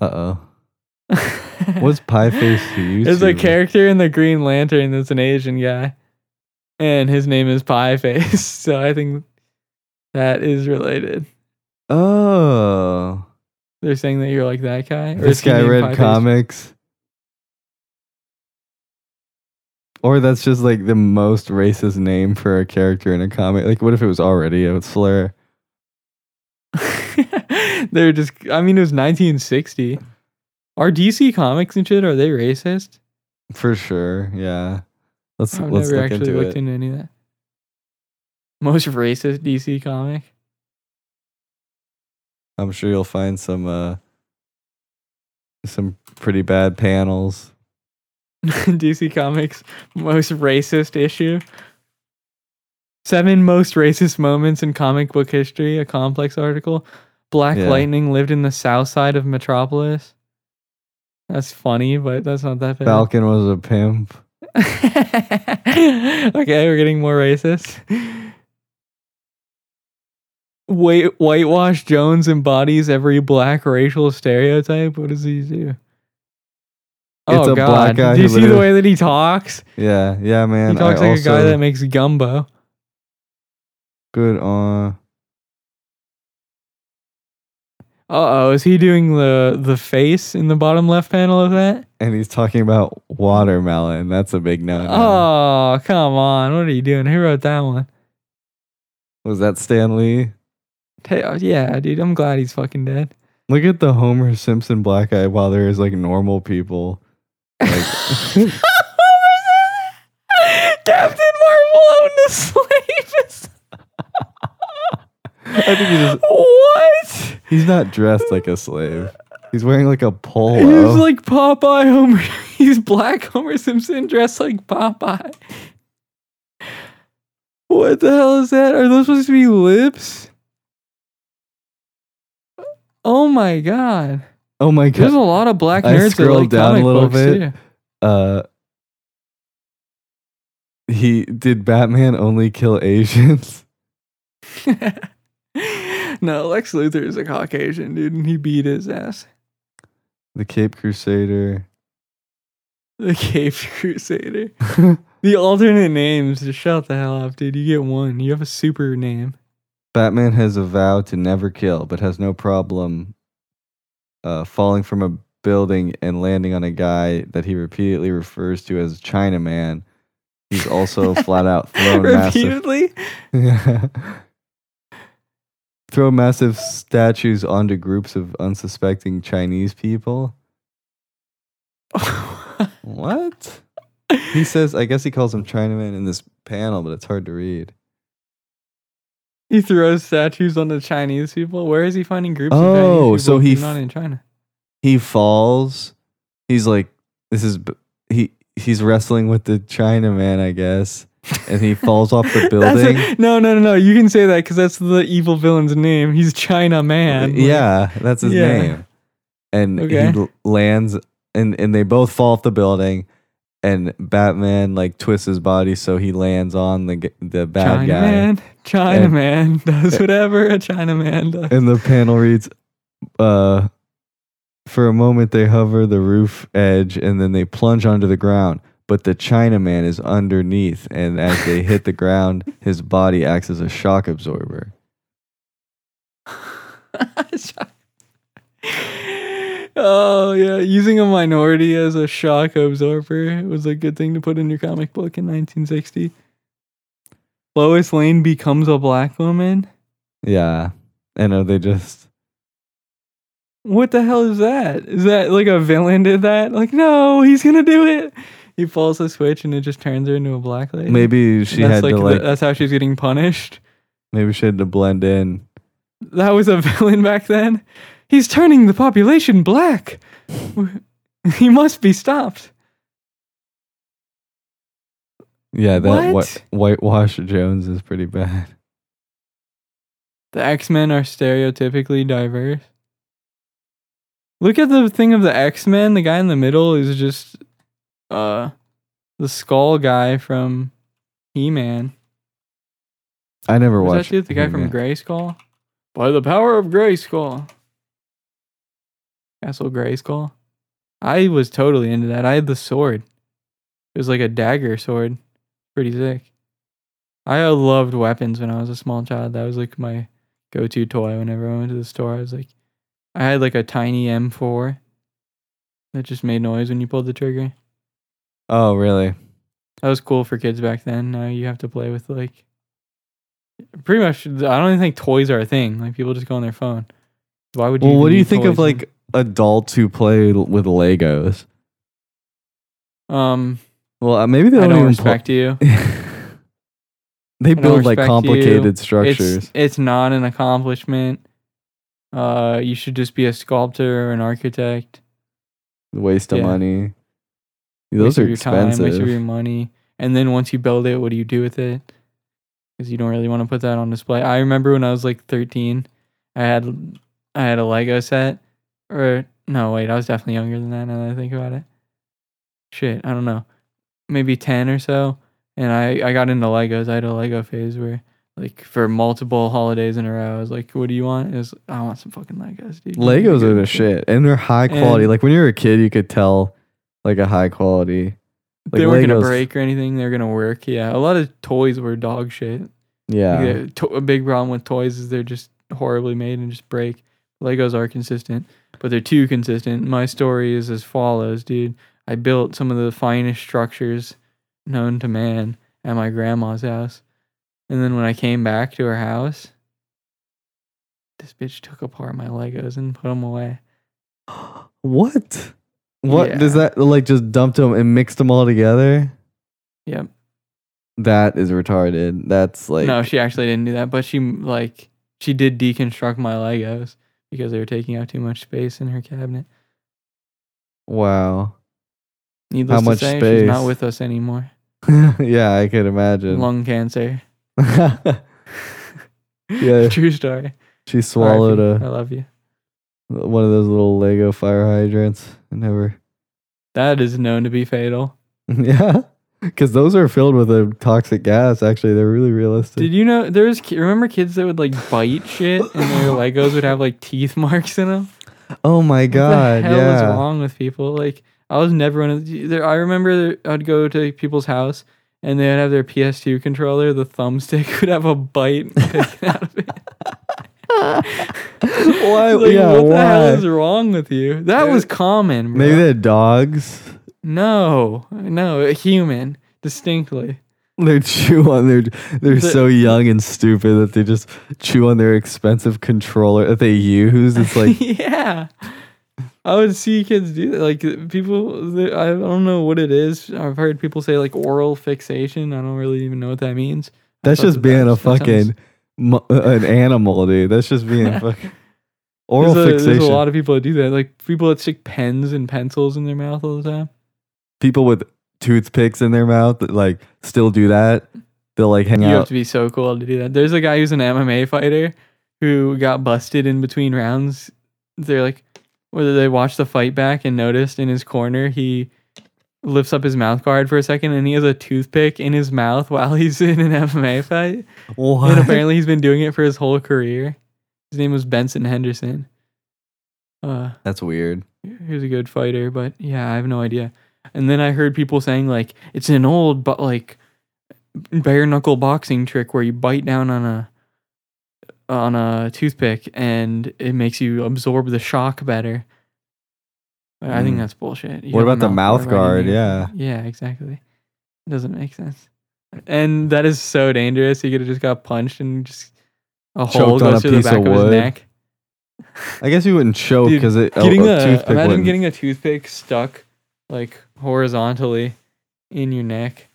Uh-oh. <laughs> What's pie face to you? There's a character in the Green Lantern that's an Asian guy, and his name is Pie Face. <laughs> So I think that is related. Oh. They're saying that you're like that guy. Or This guy read Pie comics. Or that's just like the most racist name for a character in a comic. Like, what if it was already a slur? <laughs> They're just. I mean, it was 1960. Are DC comics and shit? Are they racist? For sure. Yeah. Let's I've let's never look actually into looked it. into any of that. Most racist DC comic. I'm sure you'll find some uh some pretty bad panels. <laughs> DC Comics most racist issue. Seven most racist moments in comic book history, a complex article. Black Yeah. Lightning lived in the south side of Metropolis. That's funny, but that's not that bad. Falcon was a pimp. <laughs> okay, we're getting more racist. White whitewash Jones embodies every black racial stereotype. What does he do? It's oh a God! black guy do you see the way that he talks? Yeah, yeah, man. he talks I like a guy that makes gumbo. Good on. Uh oh, is he doing the the face in the bottom left panel of that? And he's talking about watermelon. That's a big no. Oh, come on. What are you doing? Who wrote that one? Was that Stan Lee? Uh, yeah, dude, I'm glad he's fucking dead. Look at the Homer Simpson black eye while there is like normal people. Like, <laughs> Captain Marvel owned a slave. <laughs> I think he just what? he's not dressed like a slave. He's wearing like a polo. He's like Popeye Homer. <laughs> He's black Homer Simpson dressed like Popeye. What the hell is that? Are those supposed to be lips? Oh my god. oh my god. There's a lot of black I nerds that scrolled like down a little bit. Uh he did Batman only kill Asians? <laughs> <laughs> no, Lex Luthor is a Caucasian dude, and he beat his ass. The Cape Crusader. The Cape <laughs> Crusader. The alternate names, just shut the hell up, dude. You get one. You have a super name. Batman has a vow to never kill, but has no problem uh, falling from a building and landing on a guy that he repeatedly refers to as Chinaman. He's also <laughs> flat out thrown massive Repeatedly? <laughs> throw massive statues onto groups of unsuspecting Chinese people. <laughs> What? He says, I guess he calls him Chinaman in this panel, but it's hard to read. He throws statues on the Chinese people. Where is he finding groups Oh, of so he not in China? He falls. He's like, this is he. He's wrestling with the Chinaman, I guess, and he falls off the <laughs> building. a- no, no, no, no. You can say that because that's the evil villain's name. He's China Man. Like, yeah, that's his Yeah. name. And Okay. he l- lands, and and they both fall off the building, and Batman like twists his body so he lands on the g- the bad China guy. Man. China And- Man <laughs> does whatever a China Man does. And the panel reads, uh, for a moment they hover the roof edge and then they plunge onto the ground. But the Chinaman is underneath, and as they hit the ground, his body acts as a shock absorber. <laughs> <laughs> oh yeah, using a minority as a shock absorber was a good thing to put in your comic book in 1960. Lois Lane becomes a black woman. Yeah. I know they just. What the hell is that? Is that like a villain did that? Like, no, he's gonna do it. He pulls the switch and it just turns her into a black lady. Maybe she had like to like. that's how she's getting punished. Maybe she had to blend in. That was a <laughs> villain back then. He's turning the population black. <laughs> he must be stopped. Yeah, that What? White, whitewash Jones is pretty bad. The X Men are stereotypically diverse. Look at the thing of the X Men. The guy in the middle is just uh the skull guy from He Man. I never Was watched. that dude the guy from He-Man. Grayskull? By the power of Grayskull. Castle Grayskull. I was totally into that. I had the sword. It was like a dagger sword. Pretty sick. I uh, loved weapons when I was a small child. That was like my go to toy whenever I went to the store. I was like, I had like a tiny M4 that just made noise when you pulled the trigger. Oh, really? That was cool for kids back then. Now you have to play with like pretty much. I don't even think toys are a thing. Like people just go on their phone. Why would you? Well, what do you think of like adults who play with Legos? Um, Well, uh, maybe they don't, don't even respect you. <laughs> They build like complicated you. structures. It's it's not an accomplishment. Uh, you should just be a sculptor or an architect. waste of yeah. money. Those Waste are of your time, waste of your money. And then once you build it, what do you do with it? Because you don't really want to put that on display. I remember when I was like 13, I had I had a Lego set, or no, wait, I was definitely younger than that. Now that I think about it, shit, I don't know, maybe 10 or so. And I I got into Legos. I had a Lego phase where like for multiple holidays in a row, I was like, "What do you want?" Was I want some fucking Legos, dude. Legos are the shit, and they're high quality. And- like when you were a kid, you could tell like a high quality. they Like weren't gonna break or anything. They're gonna work. Yeah, a lot of toys were dog shit. Yeah. Like, to- a big problem with toys is they're just horribly made and just break. Legos are consistent, but they're too consistent. My story is as follows, dude. I built some of the finest structures known to man at my grandma's house. And then when I came back to her house, this bitch took apart my Legos and put them away. <gasps> What? What does that like? Just dumped them and mixed them all together? Yep. That is retarded. That's like no, she actually didn't do that, but she like she did deconstruct my Legos because they were taking up too much space in her cabinet. wow. Needless much to say, she's not with us anymore. <laughs> yeah, I could imagine. Lung cancer. <laughs> yeah, <laughs> True story. she swallowed RIP. I a love you. one of those little Lego fire hydrants. I never. That is known to be fatal. yeah, because those are filled with a toxic gas. Actually, they're really realistic. Did you know there was remember kids that would like bite shit and their <laughs> Legos would have like teeth <laughs> marks in them? oh my god! what the hell is wrong with people? Like I was never one of the, there. I remember I'd go to people's house and they'd have their PS2 controller. The thumbstick <laughs> would have a bite taken out of it. Why? Like, yeah, what the hell is wrong with you? That was common. Bro. Maybe they're dogs. No, no, a human distinctly. They chew on their. They're The- so young and stupid that they just chew on their expensive controller that they use. It's like <laughs> yeah. I would see kids do that. Like people, I don't know what it is. I've heard people say like oral fixation. I don't really even know what that means. That's just that being a that sounds- fucking mu- uh, an animal, dude. That's just being <laughs> fucking oral there's a, fixation. There's a lot of people that do that. Like people that stick pens and pencils in their mouth all the time. People with toothpicks in their mouth that like still do that. They'll like hang out. You have to be so cool to do that. There's a guy who's an MMA fighter who got busted in between rounds. They're like, whether they watched the fight back and noticed in his corner he lifts up his mouth guard for a second and he has a toothpick in his mouth while <laughs> he's in an MMA fight. What? And apparently he's been doing it for his whole career. His name was Benson Henderson. Uh, That's weird. he was a good fighter, but yeah, I have no idea. And then I heard people saying like it's an old but like bare knuckle boxing trick where you bite down on a on a toothpick and it makes you absorb the shock better. I think Mm. that's bullshit. You What about the mouth guard? Yeah. Yeah, exactly. It doesn't make sense. And that is so dangerous. He could have just got punched and just a hole Choked goes through the back of of, his neck. I guess you wouldn't <laughs> choke because it. getting a, a, toothpick imagine wouldn't- getting a toothpick stuck like horizontally in your neck.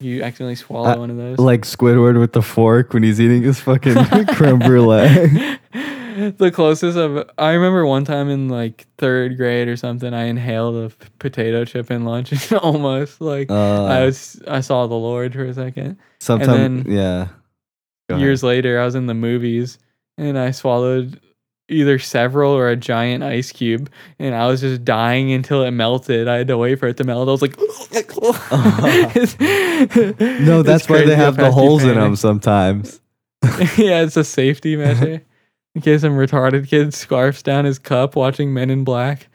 You accidentally swallow Uh, one of those. like Squidward with the fork when he's eating his fucking <laughs> creme brulee. <laughs> the closest of I remember one time in like third grade or something, I inhaled a p- potato chip in lunch <laughs> and almost like Uh, I was I saw the Lord for a second. Sometimes, yeah. Go ahead. Years later, I was in the movies and I swallowed either several or a giant ice cube, and I was just dying until it melted. I had to wait for it to melt. I was like, <laughs> No, <laughs> that's why they have the holes in them <laughs> sometimes. yeah, it's a safety measure in case some retarded kid scarfs down his cup watching Men in Black.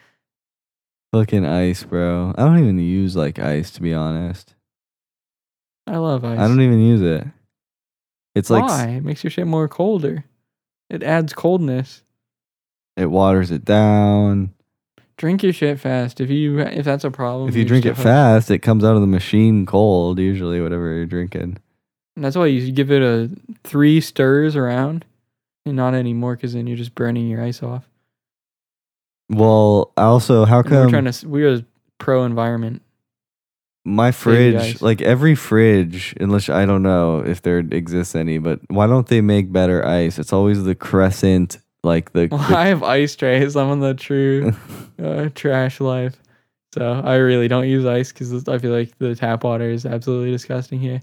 Fucking ice, bro. I don't even use like ice to be honest. I love ice. I don't even use it. It's like Why? it makes your shit more colder. It adds coldness. It waters it down. Drink your shit fast. If you if that's a problem, If you drink it fast, it comes out of the machine cold. Usually, whatever you're drinking. And that's why you give it a three stirs around, and not anymore, because then you're just burning your ice off. Well, also, how come we're trying to we're pro environment. my fridge, like every fridge, unless I don't know if there exists any, but why don't they make better ice? It's always the crescent, like the. Well, the- I have ice trays. I'm on the true <laughs> uh, trash life, so I really don't use ice because I feel like the tap water is absolutely disgusting here.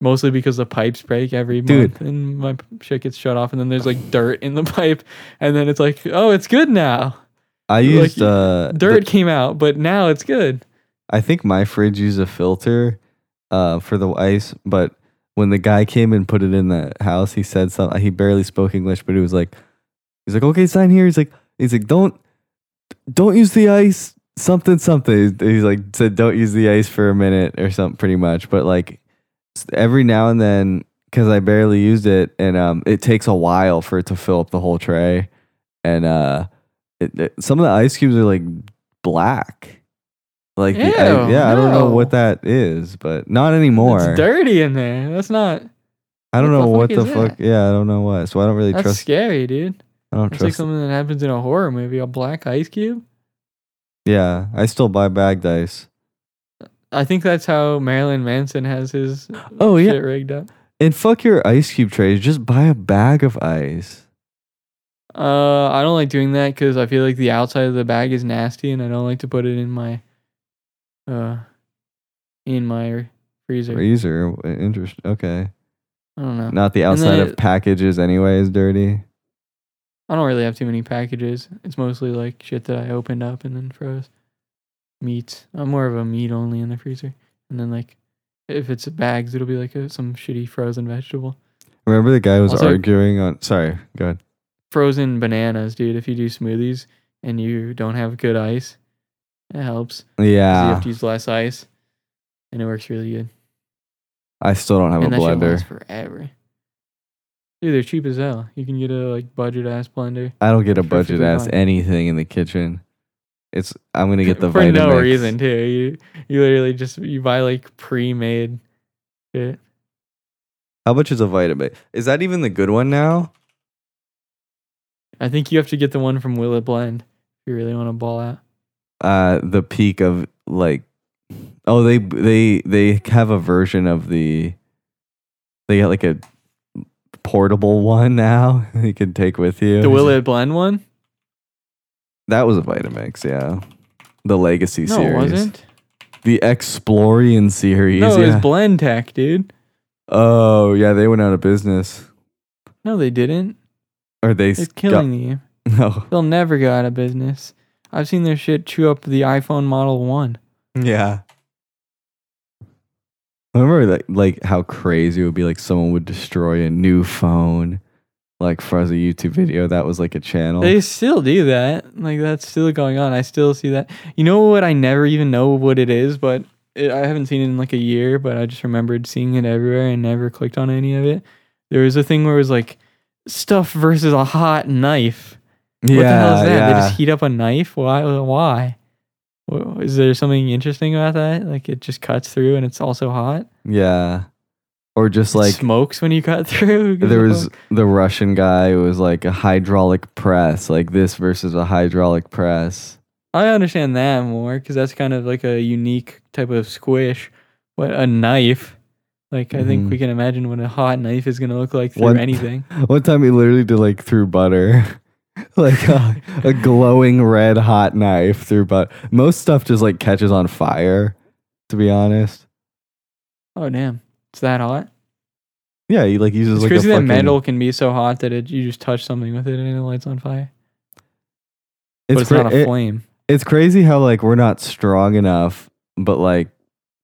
Mostly because the pipes break every Dude. month and my shit gets shut off, and then there's like dirt in the pipe, and then it's like, oh, it's good now. I like, used uh, the- Dirt came out, but now it's good. I think my fridge used a filter uh, for the ice, but when the guy came and put it in the house, he said something. He barely spoke English, but he was like, he's like, okay, sign here. He's like, he's like, don't, don't use the ice. Something, something. He's like said, don't use the ice for a minute or something, pretty much. But like every now and then, because I barely used it, and um, it takes a while for it to fill up the whole tray, and uh, it, it- some of the ice cubes are like black. Like the- I- Ew, yeah, I don't know what that is, but not anymore. It's dirty in there. That's not. I don't What the know what the fuck. Yeah, I don't know what. So I don't really That's trust. scary, dude. I don't It's like trust. something that happens in a horror movie. A black ice cube. yeah, I still buy bagged ice. I think that's how Marilyn Manson has his Oh, yeah. shit rigged up. And fuck your ice cube trays. Just buy a bag of ice. Uh, I don't like doing that because I feel like the outside of the bag is nasty, and I don't like to put it in my, uh, in my freezer. Freezer. Interest. Okay. I don't know. Not the outside of it- packages anyway is dirty. I don't really have too many packages. It's mostly like shit that I opened up and then froze. Meats. I'm more of a meat only in the freezer, and then like, if it's bags, it'll be like a, some shitty frozen vegetable. Remember the guy was Also- arguing on. Sorry. Go ahead. Frozen bananas, dude. If you do smoothies and you don't have good ice, it helps. Yeah. You have to use less ice, and it works really good. I still don't have and a blender. forever. Dude, they're cheap as hell. You can get a like budget ass blender I don't get a budget ass anything in the kitchen. It's I'm gonna get the <laughs> for Vitamix. no reason too. You you literally just you buy like pre-made shit. How much is a Vitamix? Is that even the good one now? I think you have to get the one from Will It Blend if you really want to ball out. Uh, the peak of like, oh they they they have a version of the. They got like a portable one now <laughs> you can take with you. The Will It Blend one? That was a Vitamix, yeah. The Legacy No, series. it wasn't. The Explorian series. No, it yeah. was Blendtec, dude. oh yeah, they went out of business. No, they didn't. Or they It's s- killing you. <laughs> No. They'll never go out of business. I've seen their shit chew up the iPhone Model One. Yeah. Remember that, like how crazy it would be. Like someone would destroy a new phone, like for as a YouTube video. That was like a channel. They still do that. Like that's still going on. I still see that. You know what? I never even know what it is, but it, I haven't seen it in like a year. But I just remembered seeing it everywhere and never clicked on any of it. There was a thing where it was like stuff versus a hot knife. yeah, what the hell is that? They just heat up a knife. Why? Why? Is there something interesting about that? Like it just cuts through and it's also hot. yeah. Or just It like smokes when you cut <laughs> through. There was the Russian guy who was like a hydraulic press, like this versus a hydraulic press. I understand that more because that's kind of like a unique type of squish. But a knife, like I think Mhm. we can imagine what a hot knife is gonna look like through One- anything. <laughs> One time he literally did like through butter. <laughs> <laughs> like a, a glowing red hot knife through but most stuff just like catches on fire to be honest Oh damn, it's that hot. yeah he like uses It's like a crazy that fucking, metal can be so hot that it you just touch something with it and it lights on fire. it's, but it's cra- not a it- flame. it's crazy how like we're not strong enough but like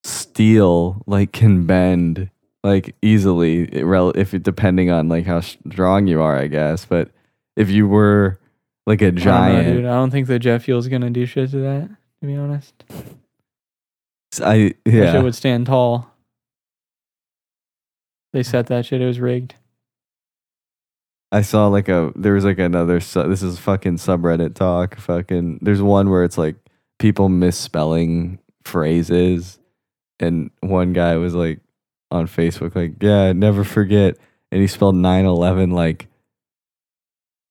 steel like can bend like easily if depending on like how strong you are i guess but if you were like a I don't know, giant dude. I don't think the jet fuel's gonna do shit to that. To be honest, i that yeah shit would stand tall. They set that shit. It was rigged. I saw like a there was like another su- this is fucking subreddit talk fucking there's one where it's like people misspelling phrases and one guy was like on Facebook like yeah never forget and he spelled 911 like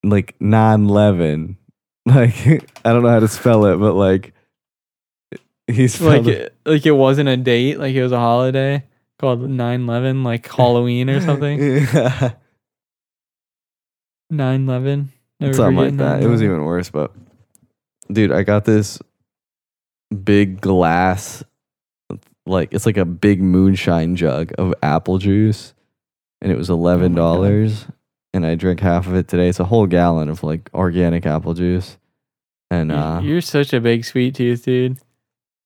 like non-11 <laughs> like I don't know how to spell it but like he's like it, like it wasn't a date, like it was a holiday called 9/11, like <laughs> Halloween or something. yeah 9/11. Never something like that. It was even worse, but dude, I got this big glass, like it's like a big moonshine jug of apple juice, and it was oh eleven dollars. And I drink half of it today. It's a whole gallon of like organic apple juice. And uh, You're such a big sweet tooth, dude.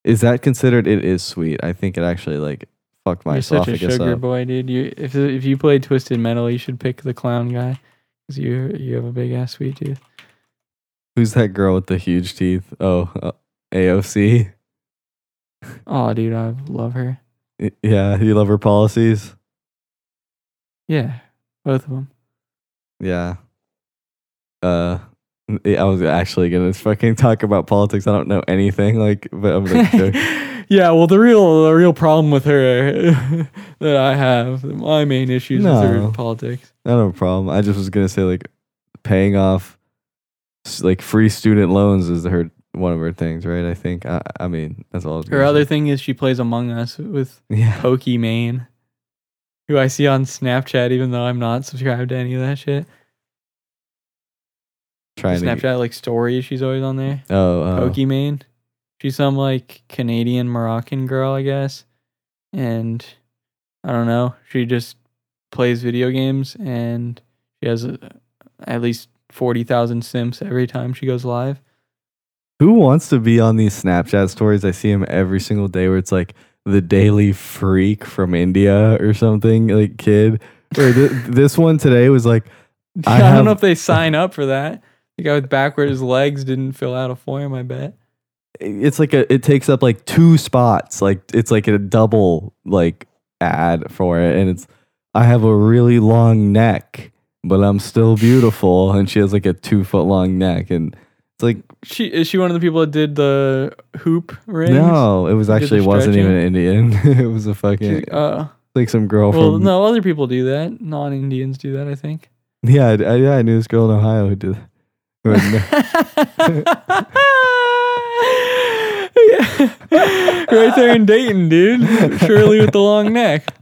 is that considered? It is sweet. I think it actually like fucked my You're such a sugar up. boy, dude. You if if you play Twisted Metal, you should pick the clown guy because you you have a big ass sweet tooth. Who's that girl with the huge teeth? Oh, uh, AOC. Oh, dude, I love her. Yeah, you love her policies. Yeah, both of them. Yeah. Uh, I was actually gonna fucking talk about politics. I don't know anything, like, but I'm like, <laughs> sure. yeah, well, the real the real problem with her <laughs> that I have, my main issues with her No. politics. I don't have a problem. I just was gonna say like paying off like free student loans is her one of her things, right? I think. I, I mean, that's all. Her other say. thing is she plays Among Us with <laughs> yeah, Pokimane, who I see on Snapchat, even though I'm not subscribed to any of that shit. trying to. Snapchat like stories, she's always on there. Oh, oh. Pokimane. She's some like Canadian Moroccan girl, I guess. And I don't know. She just plays video games and she has uh at least 40,000 simps every time she goes live. Who wants to be on these Snapchat stories? I see them every single day where it's like the daily freak from India or something, like kid. Or th- <laughs> this one today was like, <laughs> I, I don't have- know if they sign up for that. The guy with backwards legs didn't fill out a form, I bet. it's like a, it takes up like two spots. Like it's like a double like ad for it. And it's, I have a really long neck, but I'm still beautiful. And she has like a two foot long neck. And it's like, She is she one of the people that did the hoop rings? no, it was actually wasn't even stretching? Indian. <laughs> it was a fucking, She- uh, like some girl well, from, no, other people do that. Non-Indians do that, I think. Yeah, I, I- yeah, I knew this girl in Ohio who did. Who <laughs> right there in Dayton, dude. Shirley with the long neck. <laughs>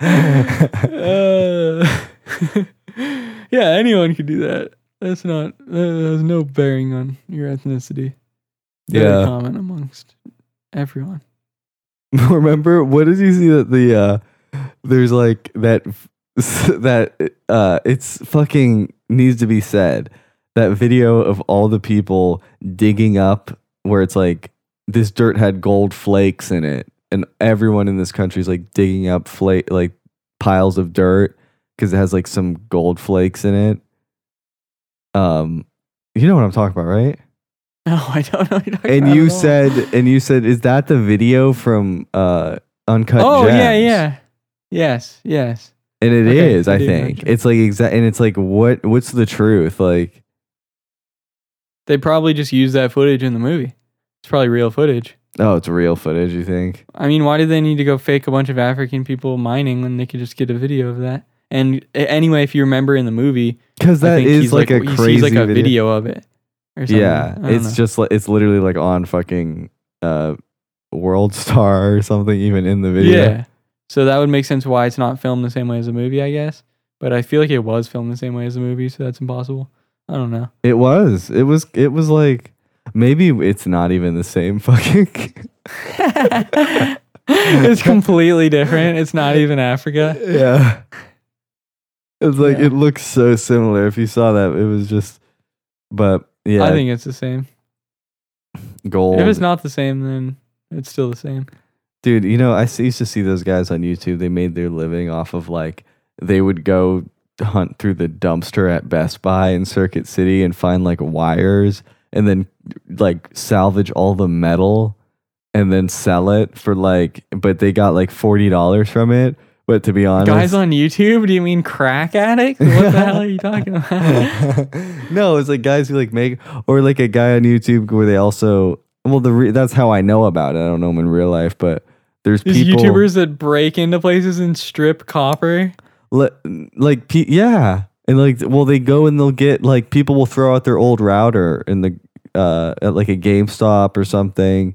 Uh, yeah, anyone could do that. That's not. That has no bearing on your ethnicity. Very yeah. common amongst everyone. <laughs> Remember what did you see that the uh there's like that <laughs> that uh it's fucking needs to be said that video of all the people digging up where it's like this dirt had gold flakes in it and everyone in this country is like digging up flake like piles of dirt because it has like some gold flakes in it um you know what i'm talking about right <laughs> No, I don't know. You're and you said and you said is that the video from uh uncut "Oh yeah, Gems?" yeah, yes, yes." and it is. Okay, I i think it's like exact and it's like what what's the truth like They probably just used that footage in the movie. It's probably real footage. oh it's real footage you think I mean, why did they need to go fake a bunch of African people mining when they could just get a video of that? And anyway, if you remember in the movie, because that is he's like, a crazy like a video, video of it. Or something. yeah it's know. just like it's literally like on fucking uh world star or something even in the video yeah. So that would make sense why it's not filmed the same way as a movie, I guess. But I feel like it was filmed the same way as a movie, so that's impossible. I don't know. it was it was it was like maybe it's not even the same <laughs> fucking <laughs> <laughs> it's completely different. It's not even Africa. yeah. It's like Yeah. it looks so similar. If you saw that, it was just, but yeah, I think it's the same. gold. If it's not the same, then it's still the same. Dude, you know, I used to see those guys on YouTube. They made their living off of like they would go hunt through the dumpster at Best Buy in Circuit City and find like wires and then like salvage all the metal and then sell it for like but they got like $40 from it. But to be honest, Guys on YouTube? Do you mean crack addict? What the hell are you talking <laughs> about? no, it's like guys who like make or like a guy on YouTube where they also well the re- that's how I know about it. I don't know him in real life, but there's These people YouTubers that break into places and strip copper. li- like pe- yeah, and like well they go and they'll get like people will throw out their old router in the uh at like a GameStop or something.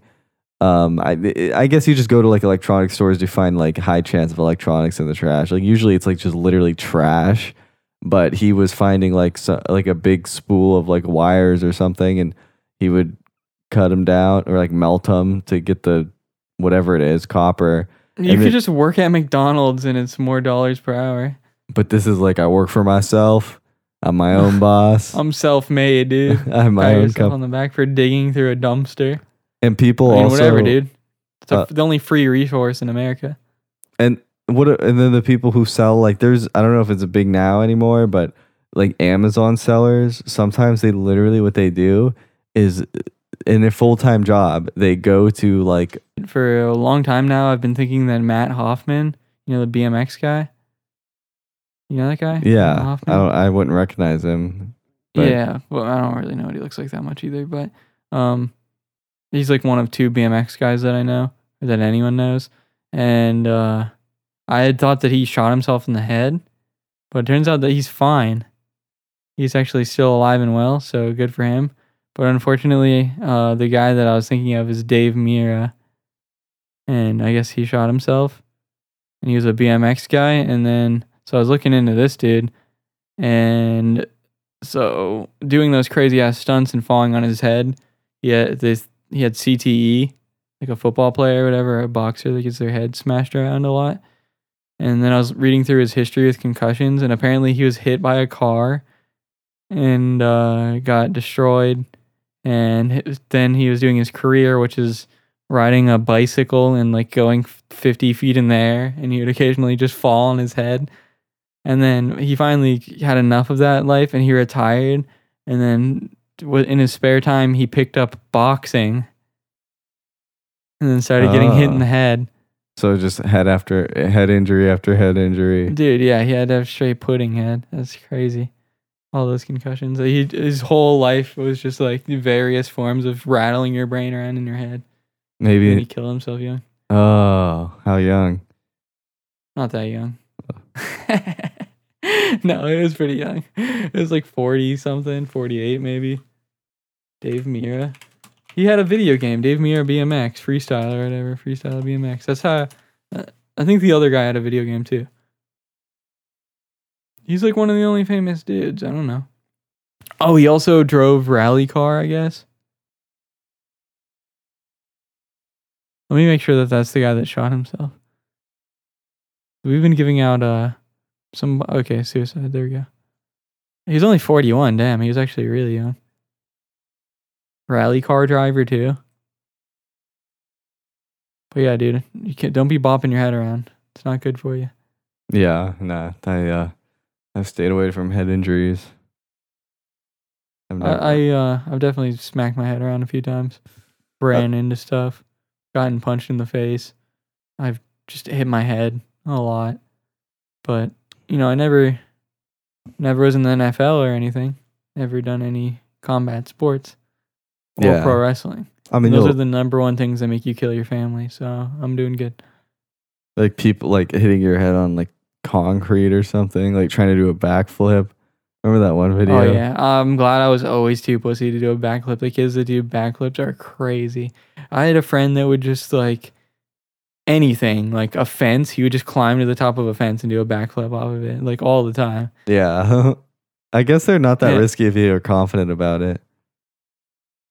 Um, I I guess you just go to like electronic stores to find like high chance of electronics in the trash. Like usually it's like just literally trash, but he was finding like so, like a big spool of like wires or something, and he would cut them down or like melt them to get the whatever it is copper. You And could it- just work at McDonald's and it's more dollars per hour. But this is like I work for myself. I'm my own <laughs> boss. I'm self-made, dude. <laughs> I have my Pat own yourself company. on the back for digging through a dumpster. And people I mean, also whatever, dude. It's uh, the only free resource in America. and what and then the people who sell like there's I don't know if it's a big now anymore, but like Amazon sellers, sometimes they literally what they do is in their full time job, they go to like For a long time now, I've been thinking that Mat Hoffman, you know, the BMX guy, You know that guy? Yeah, I don't. I wouldn't recognize him. but- yeah. Well, I don't really know what he looks like that much either, but um, he's like one of two BMX guys that I know that anyone knows, and uh, I had thought that he shot himself in the head, but it turns out that he's fine. He's actually still alive and well, so good for him. But unfortunately, uh, the guy that I was thinking of is Dave Mirra, and I guess he shot himself. And he was a BMX guy, and then so I was looking into this dude, and so doing those crazy ass stunts and falling on his head, Yeah, this he had CTE, like a football player or whatever, a boxer that gets their head smashed around a lot. And then I was reading through his history with concussions, and apparently he was hit by a car and uh, got destroyed. And then he was doing his career, which is riding a bicycle and like going 50 feet in the air, and he would occasionally just fall on his head. And then he finally had enough of that life and he retired. And then in his spare time, he picked up boxing and then started getting hit in Ah. the head. So just head after head injury after head injury. Dude, yeah, he had to have straight pudding head. That's crazy. All those concussions. He, his whole life was just like various forms of rattling your brain around in your head. Maybe. He killed himself young. Oh, how young? Not that young. <laughs> no, it was pretty young. It was like 40 something, 48 maybe. Dave Mirra. He had a video game, Dave Mirra BMX, freestyle or whatever, freestyle BMX. That's how I think the other guy had a video game too. He's like one of the only famous dudes. I don't know. Oh, he also drove rally car, I guess. Let me make sure that that's the guy that shot himself. We've been giving out uh some okay suicide. There we go. He's only forty one. Damn, he was actually really young. Rally car driver too. But yeah, dude, you can't don't be bopping your head around. It's not good for you. Yeah, nah. I uh, I've stayed away from head injuries. I've never- I, I uh I've definitely smacked my head around a few times. Ran into stuff, gotten punched in the face. I've just hit my head a lot. But, you know, I never never was in the NFL or anything. Never done any combat sports or Yeah. pro wrestling. I mean, Those are the number one things that make you kill your family. So I'm doing good. like people like hitting your head on like concrete or something, like trying to do a backflip. Remember that one video? Oh yeah, I'm glad I was always too pussy to do a backflip. The kids that do backflips are crazy. I had a friend that would just like anything, like a fence. He would just climb to the top of a fence and do a backflip off of it, like all the time. Yeah. <laughs> I guess they're not that Yeah. risky if you're confident about it.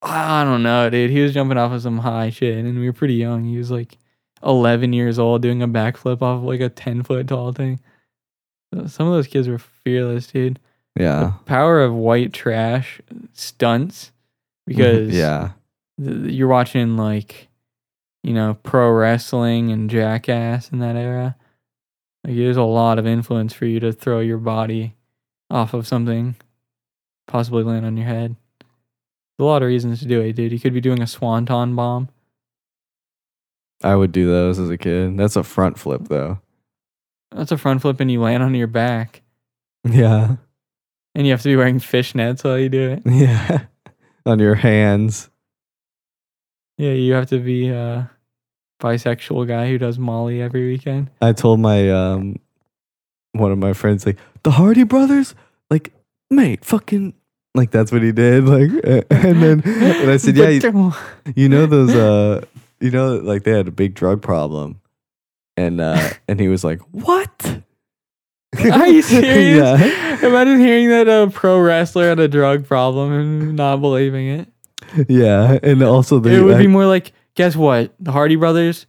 I don't know, dude. He was jumping off of some high shit, and we were pretty young. He was like 11 years old doing a backflip off of like a 10 foot tall thing. Some of those kids were fearless, dude. Yeah. The power of white trash stunts mm-hmm. because yeah. th- you're watching like you know pro wrestling and jackass in that era like there's a lot of influence for you to throw your body off of something possibly land on your head a lot of reasons to do it dude you could be doing a swanton bomb I would do those as a kid. That's a front flip though. that's a front flip and you land on your back Yeah. and you have to be wearing fishnets while you do it <laughs> Yeah. <laughs> on your hands. yeah you have to be a bisexual guy who does molly every weekend I told my um one of my friends like the Hardy brothers, like mate, fucking like that's what he did. Like <laughs> and then and I said, Yeah, you, you know those uh you know like they had a big drug problem. And uh and he was like, What? <laughs> Are you serious? yeah. Imagine hearing that a pro wrestler had a drug problem and not believing it. Yeah. And also they it would be more like, guess what? The Hardy brothers,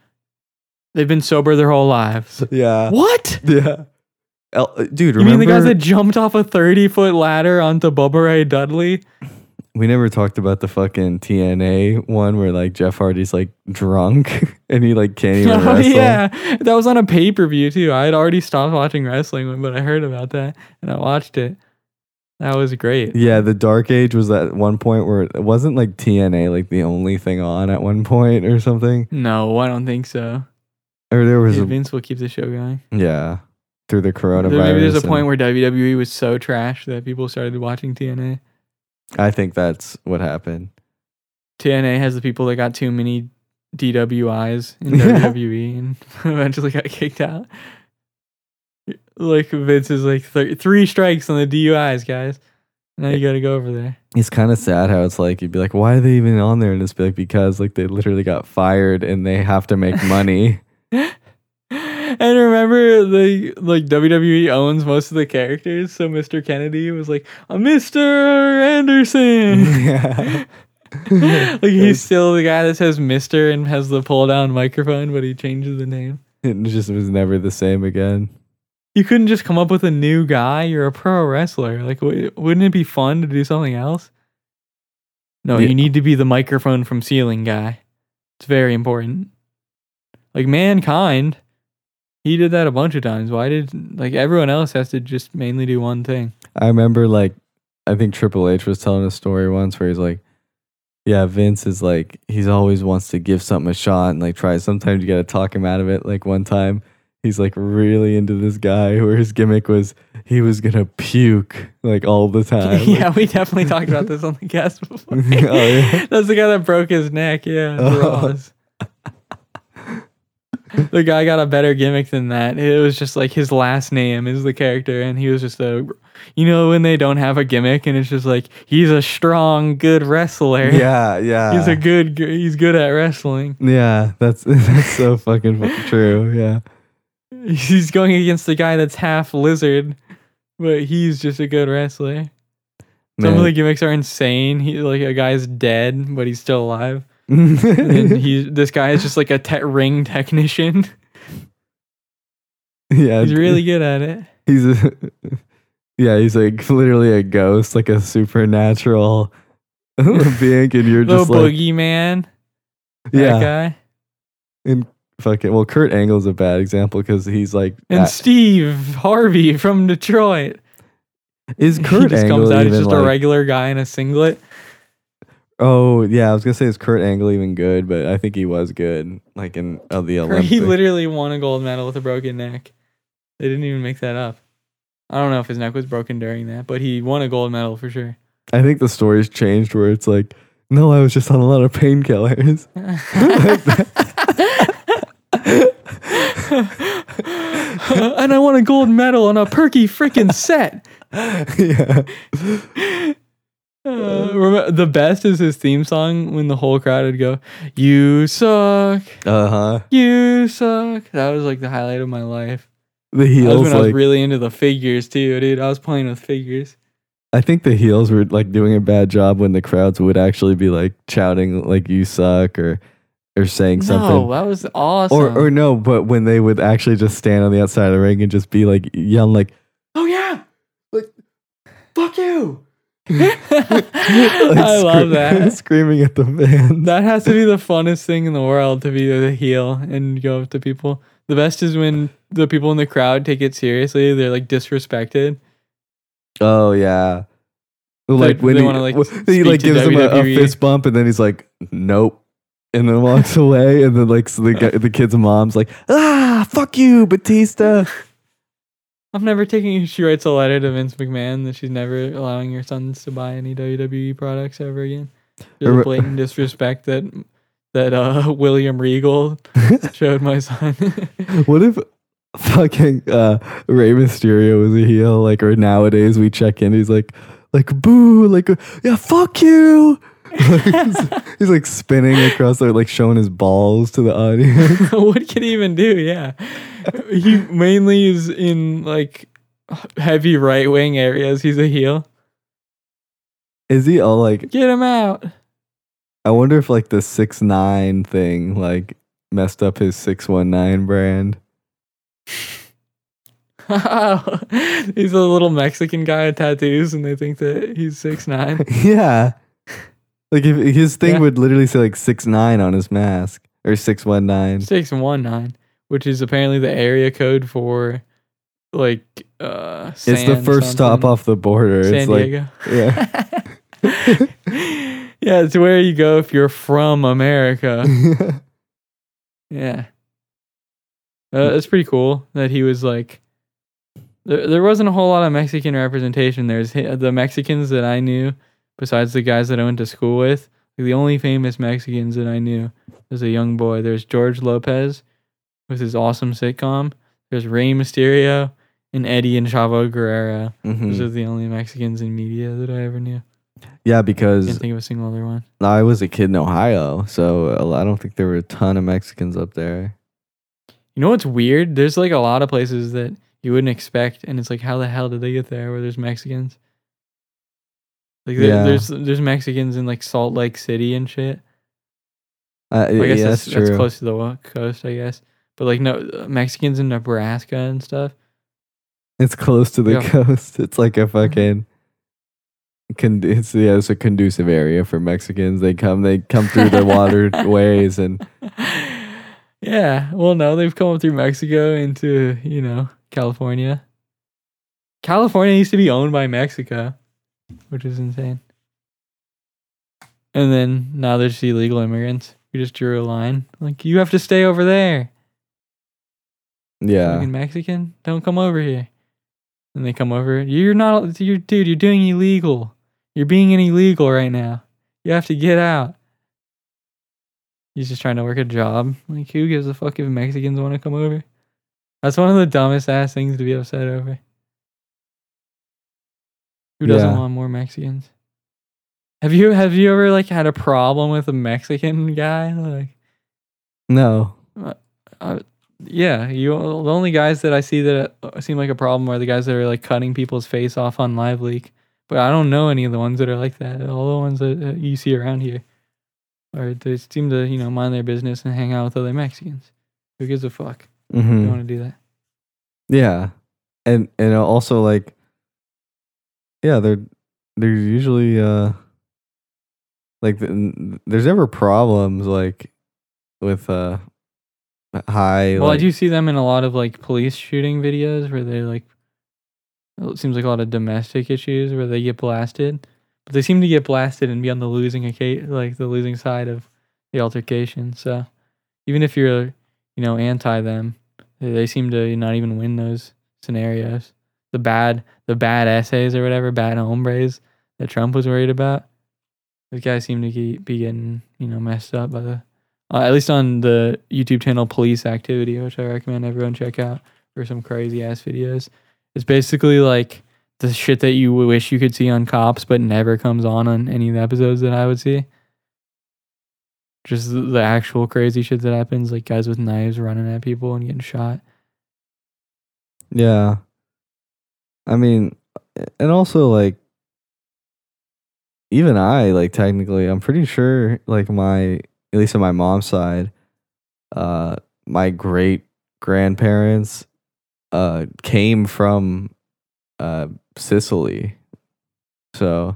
they've been sober their whole lives. Yeah. What? Yeah. El- uh, dude, You mean the guys that jumped off a 30 foot ladder onto Bubba Ray Dudley? we never talked about the fucking TNA one where like Jeff Hardy's like drunk <laughs> and he like can't even <laughs> Oh, wrestle. yeah. That was on a pay per view, too. I had already stopped watching wrestling, but I heard about that and I watched it. That was great. Yeah, the Dark Age was at one point where it wasn't like TNA like the only thing on at one point or something. No, I don't think so. Or there was a, Vince will keep the show going. yeah. Through the coronavirus. Maybe there's a point where WWE was so trash that people started watching TNA. I think that's what happened. TNA has the people that got too many DWIs in <laughs> WWE and <laughs> eventually got kicked out. Like Vince is like th- three strikes on the DUIs, guys. Now you got to go over there. It's kind of sad how it's like you'd be like, why are they even on there? And it's like because like they literally got fired and they have to make money. <laughs> And remember, the like WWE owns most of the characters, so Mr. Kennedy was like, "Uh, "Mr. Anderson." <laughs> yeah. <laughs> like he's still the guy that says Mister and has the pull down microphone, but he changes the name. It just was never the same again. You couldn't just come up with a new guy. You're a pro wrestler. Like, w- wouldn't it be fun to do something else? No, Yeah. you need to be the microphone from ceiling guy. It's very important. Like mankind, he did that a bunch of times. Why did like everyone else has to just mainly do one thing? I remember like I think Triple H was telling a story once where he's like, Yeah, Vince is like he's always wants to give something a shot and like try sometimes you gotta talk him out of it. Like one time he's like really into this guy where his gimmick was he was gonna puke like all the <laughs> time. yeah, we definitely talked about this on the cast before. <laughs> Oh, yeah? <laughs> That's the guy that broke his neck. Yeah, Oh. <laughs> The guy got a better gimmick than that. It was just like his last name is the character, and he was just a, you know, when they don't have a gimmick, and it's just like he's a strong, good wrestler. yeah, yeah. <laughs> he's a good, he's good at wrestling. Yeah, that's <laughs> that's so fucking fu- true. Yeah. He's going against the guy that's half lizard, but he's just a good wrestler. Some of the gimmicks are insane. He like a guy's dead, but he's still alive. And <laughs> he this guy is just like a te- ring technician. yeah, He's really good at it. he's a, yeah, he's like literally a ghost, like a supernatural <laughs> being, and you're just like boogeyman. That yeah, guy. and fucking well, Kurt Angle's a bad example because he's like And uh, Steve Harvey from Detroit. is Kurt he just Angle comes out. He's just a regular guy in a singlet. Oh yeah, I was gonna say is Kurt Angle even good, but I think he was good, like in of the Olympics. He literally won a gold medal with a broken neck. They didn't even make that up. I don't know if his neck was broken during that, but he won a gold medal for sure. I think the story's changed where it's like, no, I was just on a lot of painkillers. <laughs> <laughs> and I won a gold medal on a perky freaking set. <laughs> yeah. Uh, remember, the best is his theme song when the whole crowd would go, "You suck, Uh huh. you suck." That was like the highlight of my life. The That was heels, when I was really into the figures too, dude. I was playing with figures. I think the heels were like doing a bad job when the crowds would actually be like shouting like "you suck" or or saying No, something. that was awesome. Or or no, but when they would actually just stand on the outside of the ring and just be like yelling like oh yeah, like fuck you. <laughs> I love that. <laughs> Screaming at the fans. That has to be the funnest thing in the world to be the heel and go up to people. The best is when the people in the crowd take it seriously. They're like disrespected. Oh yeah. Like when they he, wanna, like, he like gives him a, a fist bump and then he's like nope and then walks <laughs> away and then like so the guy, the kid's mom's like ah fuck you Batista I'm never taking. She writes a letter to Vince McMahon that she's never allowing her sons to buy any WWE products ever again. A blatant <laughs> disrespect that that uh, <laughs> William Regal <laughs> showed my son. what if fucking uh Rey Mysterio was a heel like or nowadays we check in he's like like boo like yeah fuck you he's, like spinning across there like showing his balls to the audience what can he even do? Yeah, <laughs> he mainly is in like heavy right wing areas. He's a heel. is he all like Get him out. I wonder if like the six nine thing like messed up his six one nine brand. <laughs> he's a little Mexican guy with tattoos, and they think that he's six nine. <laughs> yeah. Like if his thing Yeah. would literally say like six nine on his mask or six one nine. Six one nine, which is apparently the area code for like uh. It's the San first stop off the border. San it's like Diego. yeah. <laughs> yeah, it's where you go if you're from America. <laughs> Yeah. Uh, it's pretty cool that he was like There, there wasn't a whole lot of Mexican representation. There's the Mexicans that I knew, besides the guys that I went to school with. The only famous Mexicans that I knew as a young boy. There's George Lopez with his awesome sitcom. There's Rey Mysterio and Eddie and Chavo Guerrero. Mhm. Those are the only Mexicans in media that I ever knew. Yeah, because I Can't think of a single other one. No, I was a kid in Ohio, so uh, I don't think there were a ton of Mexicans up there. You know what's weird? There's like a lot of places that you wouldn't expect, and it's like, how the hell did they get there? Where there's Mexicans? Like there, Yeah. there's there's Mexicans in like Salt Lake City and shit. Uh, I guess yeah, that's, that's true. that's close to the coast, I guess. But like no uh, Mexicans in Nebraska and stuff. It's close to the Yeah. Mm-hmm. coast. It's like a fucking. Con- it's yeah, it's a conducive area for Mexicans. They come, they come through the waterways, <laughs> and yeah, well, no, they've come up through Mexico into you know California. California used to be owned by Mexico, which is insane. And then now there's illegal immigrants. We just drew a line. Like you have to stay over there. Yeah, Fucking Mexican, don't come over here. And they come over. You're not. You're dude. You're doing illegal. You're being an illegal right now. You have to get out. He's just trying to work a job. Like who gives a fuck if Mexicans want to come over? That's one of the dumbest ass things to be upset over. Who doesn't Yeah. want more Mexicans? Have you have you ever like had a problem with a Mexican guy? Like no, uh, yeah, you the only guys that I see that uh, seem like a problem are the guys that are like cutting people's face off on LiveLeak. But I don't know any of the ones that are like that. All the ones that uh, you see around here, or they seem to you know mind their business and hang out with other Mexicans. Who gives a fuck? You hmm want to do that? yeah, and and also like, yeah, they're they're usually uh, like th- there's never problems like with uh high. Well, I do see them in a lot of like police shooting videos where they like. It seems like a lot of domestic issues where they get blasted, but they seem to get blasted and be on the losing like the losing side of the altercation. So even if you're, you know, anti them, they, they seem to not even win those scenarios. The bad, the bad essays or whatever, bad hombres that Trump was worried about. Those guys seem to be getting, you know, messed up by the uh, at least on the YouTube channel Police Activity, which I recommend everyone check out for some crazy ass videos. It's basically like the shit that you wish you could see on cops, but never comes on on any of the episodes that I would see. Just the- the actual crazy shit that happens, like guys with knives running at people and getting shot. Yeah. I mean, and also like even I like technically I'm pretty sure like my at least on my mom's side uh my great grandparents uh came from uh Sicily. So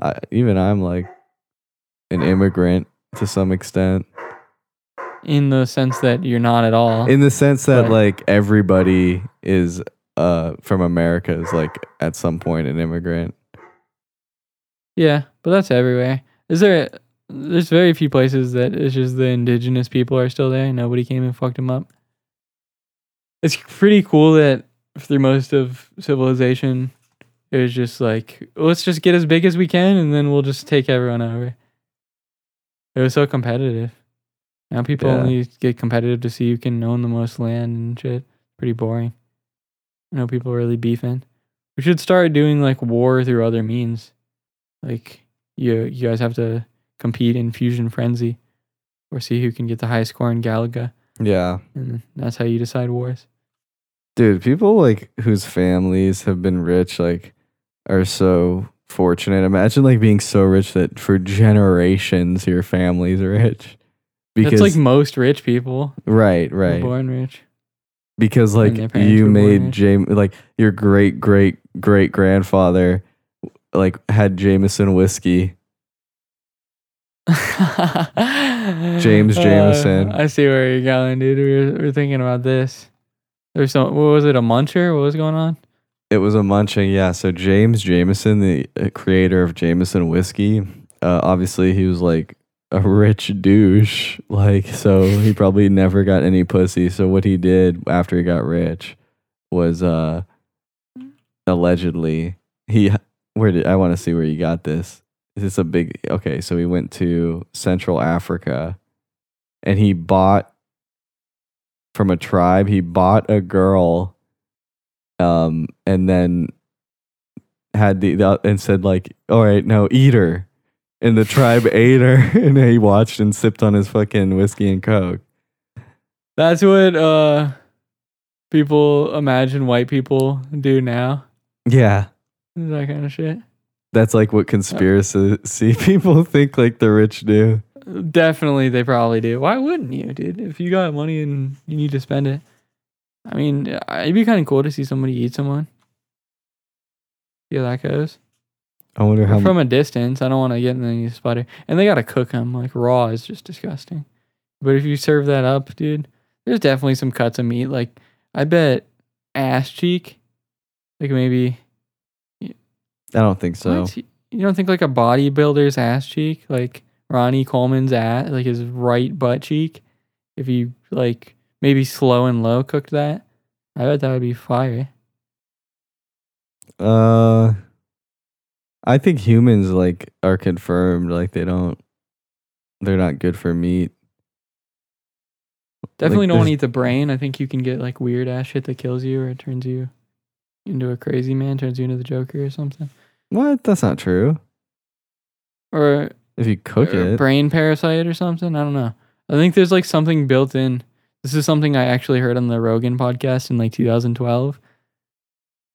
I even I'm like an immigrant to some extent In the sense that you're not at all. in the sense that But- like everybody is uh from America is like at some point an immigrant. Yeah, but that's everywhere. Is there? There's very few places that it's just the indigenous people are still there. and Nobody came and fucked them up. It's pretty cool that through most of civilization, it was just like let's just get as big as we can, and then we'll just take everyone over. It was so competitive. Now people Yeah. only get competitive to see who can own the most land and shit. Pretty boring. I know people really beefing. We should start doing like war through other means. Like you you guys have to compete in Fusion Frenzy or see who can get the highest score in Galaga. Yeah. And that's how you decide wars. Dude, people like whose families have been rich like are so fortunate. Imagine like being so rich that for generations your family's rich. Because that's like most rich people. right, Right. Born rich. Because like you made rich. Jam like your great great great grandfather like had Jameson whiskey. <laughs> James Jameson. I see where you're going, dude. We were, we were thinking about this. There's some. What was it? A muncher? What was going on? It was a munching, yeah. So James Jameson, the uh, creator of Jameson whiskey, uh, obviously he was like a rich douche, like so he probably never got any pussy. So what he did after he got rich was uh allegedly he where did I want to see where you got this. Is this a big okay? So he went to Central Africa, and he bought from a tribe. He bought a girl, um, and then had the, the and said like, "All right, no, eat her." And the tribe <laughs> ate her, <laughs> and he watched and sipped on his fucking whiskey and coke. That's what uh people imagine white people do now. Yeah, That kind of shit. That's like what conspiracy <laughs> people think like the rich do. Definitely, they probably do. Why wouldn't you, dude? If you got money and you need to spend it, I mean, uh, it'd be kind of cool to see somebody eat someone. Yeah, that goes. I wonder how. From a distance, I don't want to get in any sputter. And they gotta cook them like raw is just disgusting. But if you serve that up, dude, there's definitely some cuts of meat. Like I bet ass cheek, like maybe. I don't think so. What? You don't think like a bodybuilder's ass cheek, like Ronnie Coleman's ass, like his right butt cheek, if you like maybe slow and low cooked that, I bet that would be fire. Uh, I think humans like are confirmed. Like they don't. They're not good for meat. Definitely Like, don't want to eat the brain. I think you can get like weird ass shit that kills you or it turns you into a crazy man, turns you into the Joker or something. What? That's not true. Or, If you cook or a it, brain parasite or something. I don't know. I think there's like something built in. This is something I actually heard on the Rogan podcast in like 2012.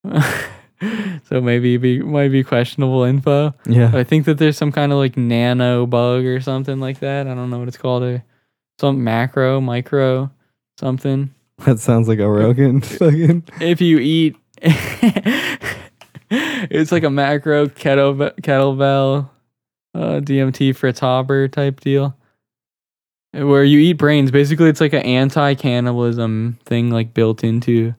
<laughs> so maybe be, might be questionable info. yeah. But I think that there's some kind of like nano bug or something like that. I don't know what it's called. Or some macro, micro, something. That sounds like a Rogan. If <laughs> you eat, <laughs> it's like a macro kettle kettlebell, uh, DMT Fritz Haber type deal, where you eat brains. Basically, it's like an anti-cannibalism thing, like built into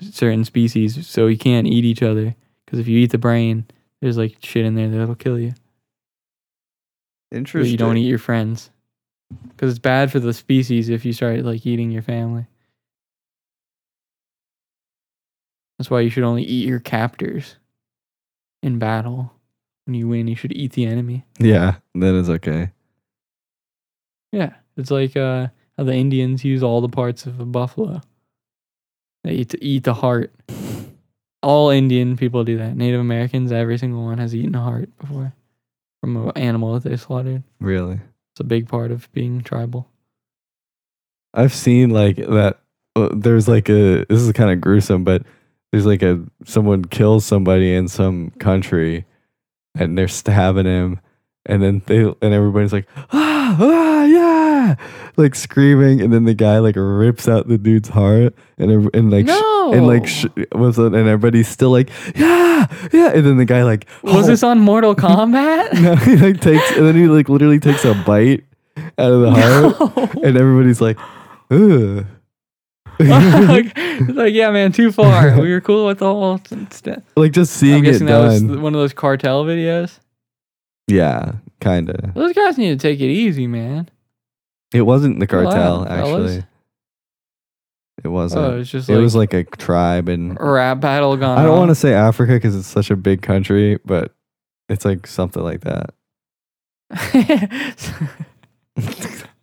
certain species, so you can't eat each other. Because if you eat the brain, there's like shit in there that'll kill you. But Interesting. you don't eat your friends because it's bad for the species if you start like eating your family. That's why you should only eat your captors in battle. When you win, you should eat the enemy. Yeah, that is okay. Yeah, it's like uh, how the Indians use all the parts of a buffalo. They eat eat the heart. All Indian people do that. Native Americans, every single one has eaten a heart before from an animal that they slaughtered. Really. It's a big part of being tribal. I've seen like that. Uh, there's like a. This is kind of gruesome, but there's like a someone kills somebody in some country, and they're stabbing him, and then they and everybody's like ah ah yeah, like screaming, and then the guy like rips out the dude's heart, and and like no, and like sh- was it, and everybody's still like yeah yeah, and then the guy like was oh, this on Mortal <laughs> Kombat? no he like takes and then he like literally takes a bite out of the <laughs> heart, No. and everybody's like ugh. Like, like, yeah, man, too far. We were cool with the whole. St- like just seeing I'm seeing it guessing that was done. th- one of those cartel videos. yeah, kind of. Those guys need to take it easy, man. It wasn't the cartel fellas. actually. It wasn't. Oh, it's just it like, was like a tribe, and a rap battle gone. I don't want to to. say Africa because it's such a big country, but it's like something like that. <laughs> <laughs>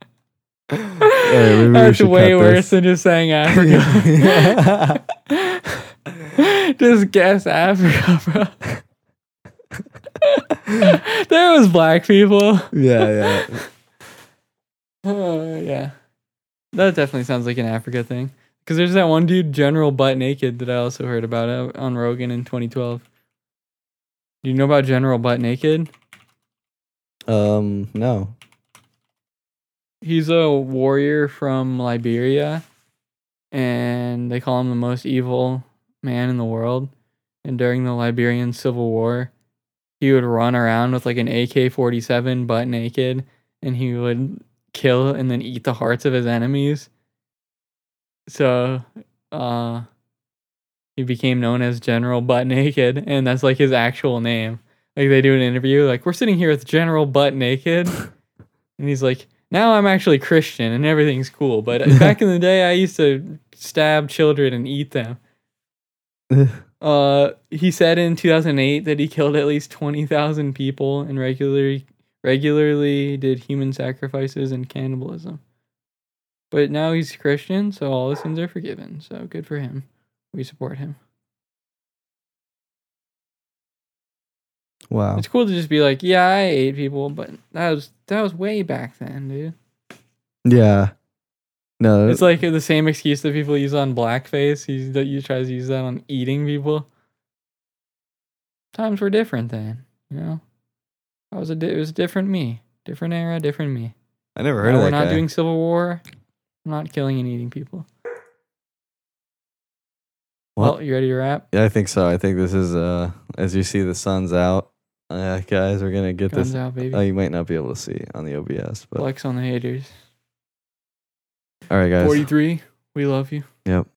maybe That's way worse this. than just saying Africa. <laughs> just guess Africa, bro. <laughs> there was black people. yeah, yeah. Oh <laughs> yeah, that definitely sounds like an Africa thing. Because there's that one dude, General Butt Naked, that I also heard about uh, on Rogan in 2012. Do you know about General Butt Naked? Um, no. He's a warrior from Liberia, and they call him the most evil man in the world. And during the Liberian Civil War, he would run around with like an AK 47 butt naked, and he would kill and then eat the hearts of his enemies. So, uh, he became known as General Butt Naked, and that's like his actual name. Like they do an interview, like we're sitting here with General Butt Naked, <laughs> and he's like, now I'm actually Christian and everything's cool. But <laughs> back in the day, I used to stab children and eat them. <laughs> Uh, he said in 2008 that he killed at least 20,000 people and regularly regularly did human sacrifices and cannibalism. But now he's Christian, so all his sins are forgiven. So good for him. We support him. Wow. It's cool to just be like, yeah, I ate people, but that was that was way back then, dude. Yeah. No. It's like the same excuse that people use on blackface. He that you tries to use that on eating people. Times were different then, you know. I was a di- it was a different me, different era, different me. I never heard Now of we're that not guy. doing civil war. I'm not killing and eating people. Well- Well, you ready to wrap? yeah, I think so. I think this is uh as you see the sun's out. Uh, guys, we're gonna get Guns this. out, baby. Oh, you might not be able to see on the OBS, but Flex on the haters. all right, guys. 43. We love you. Yep.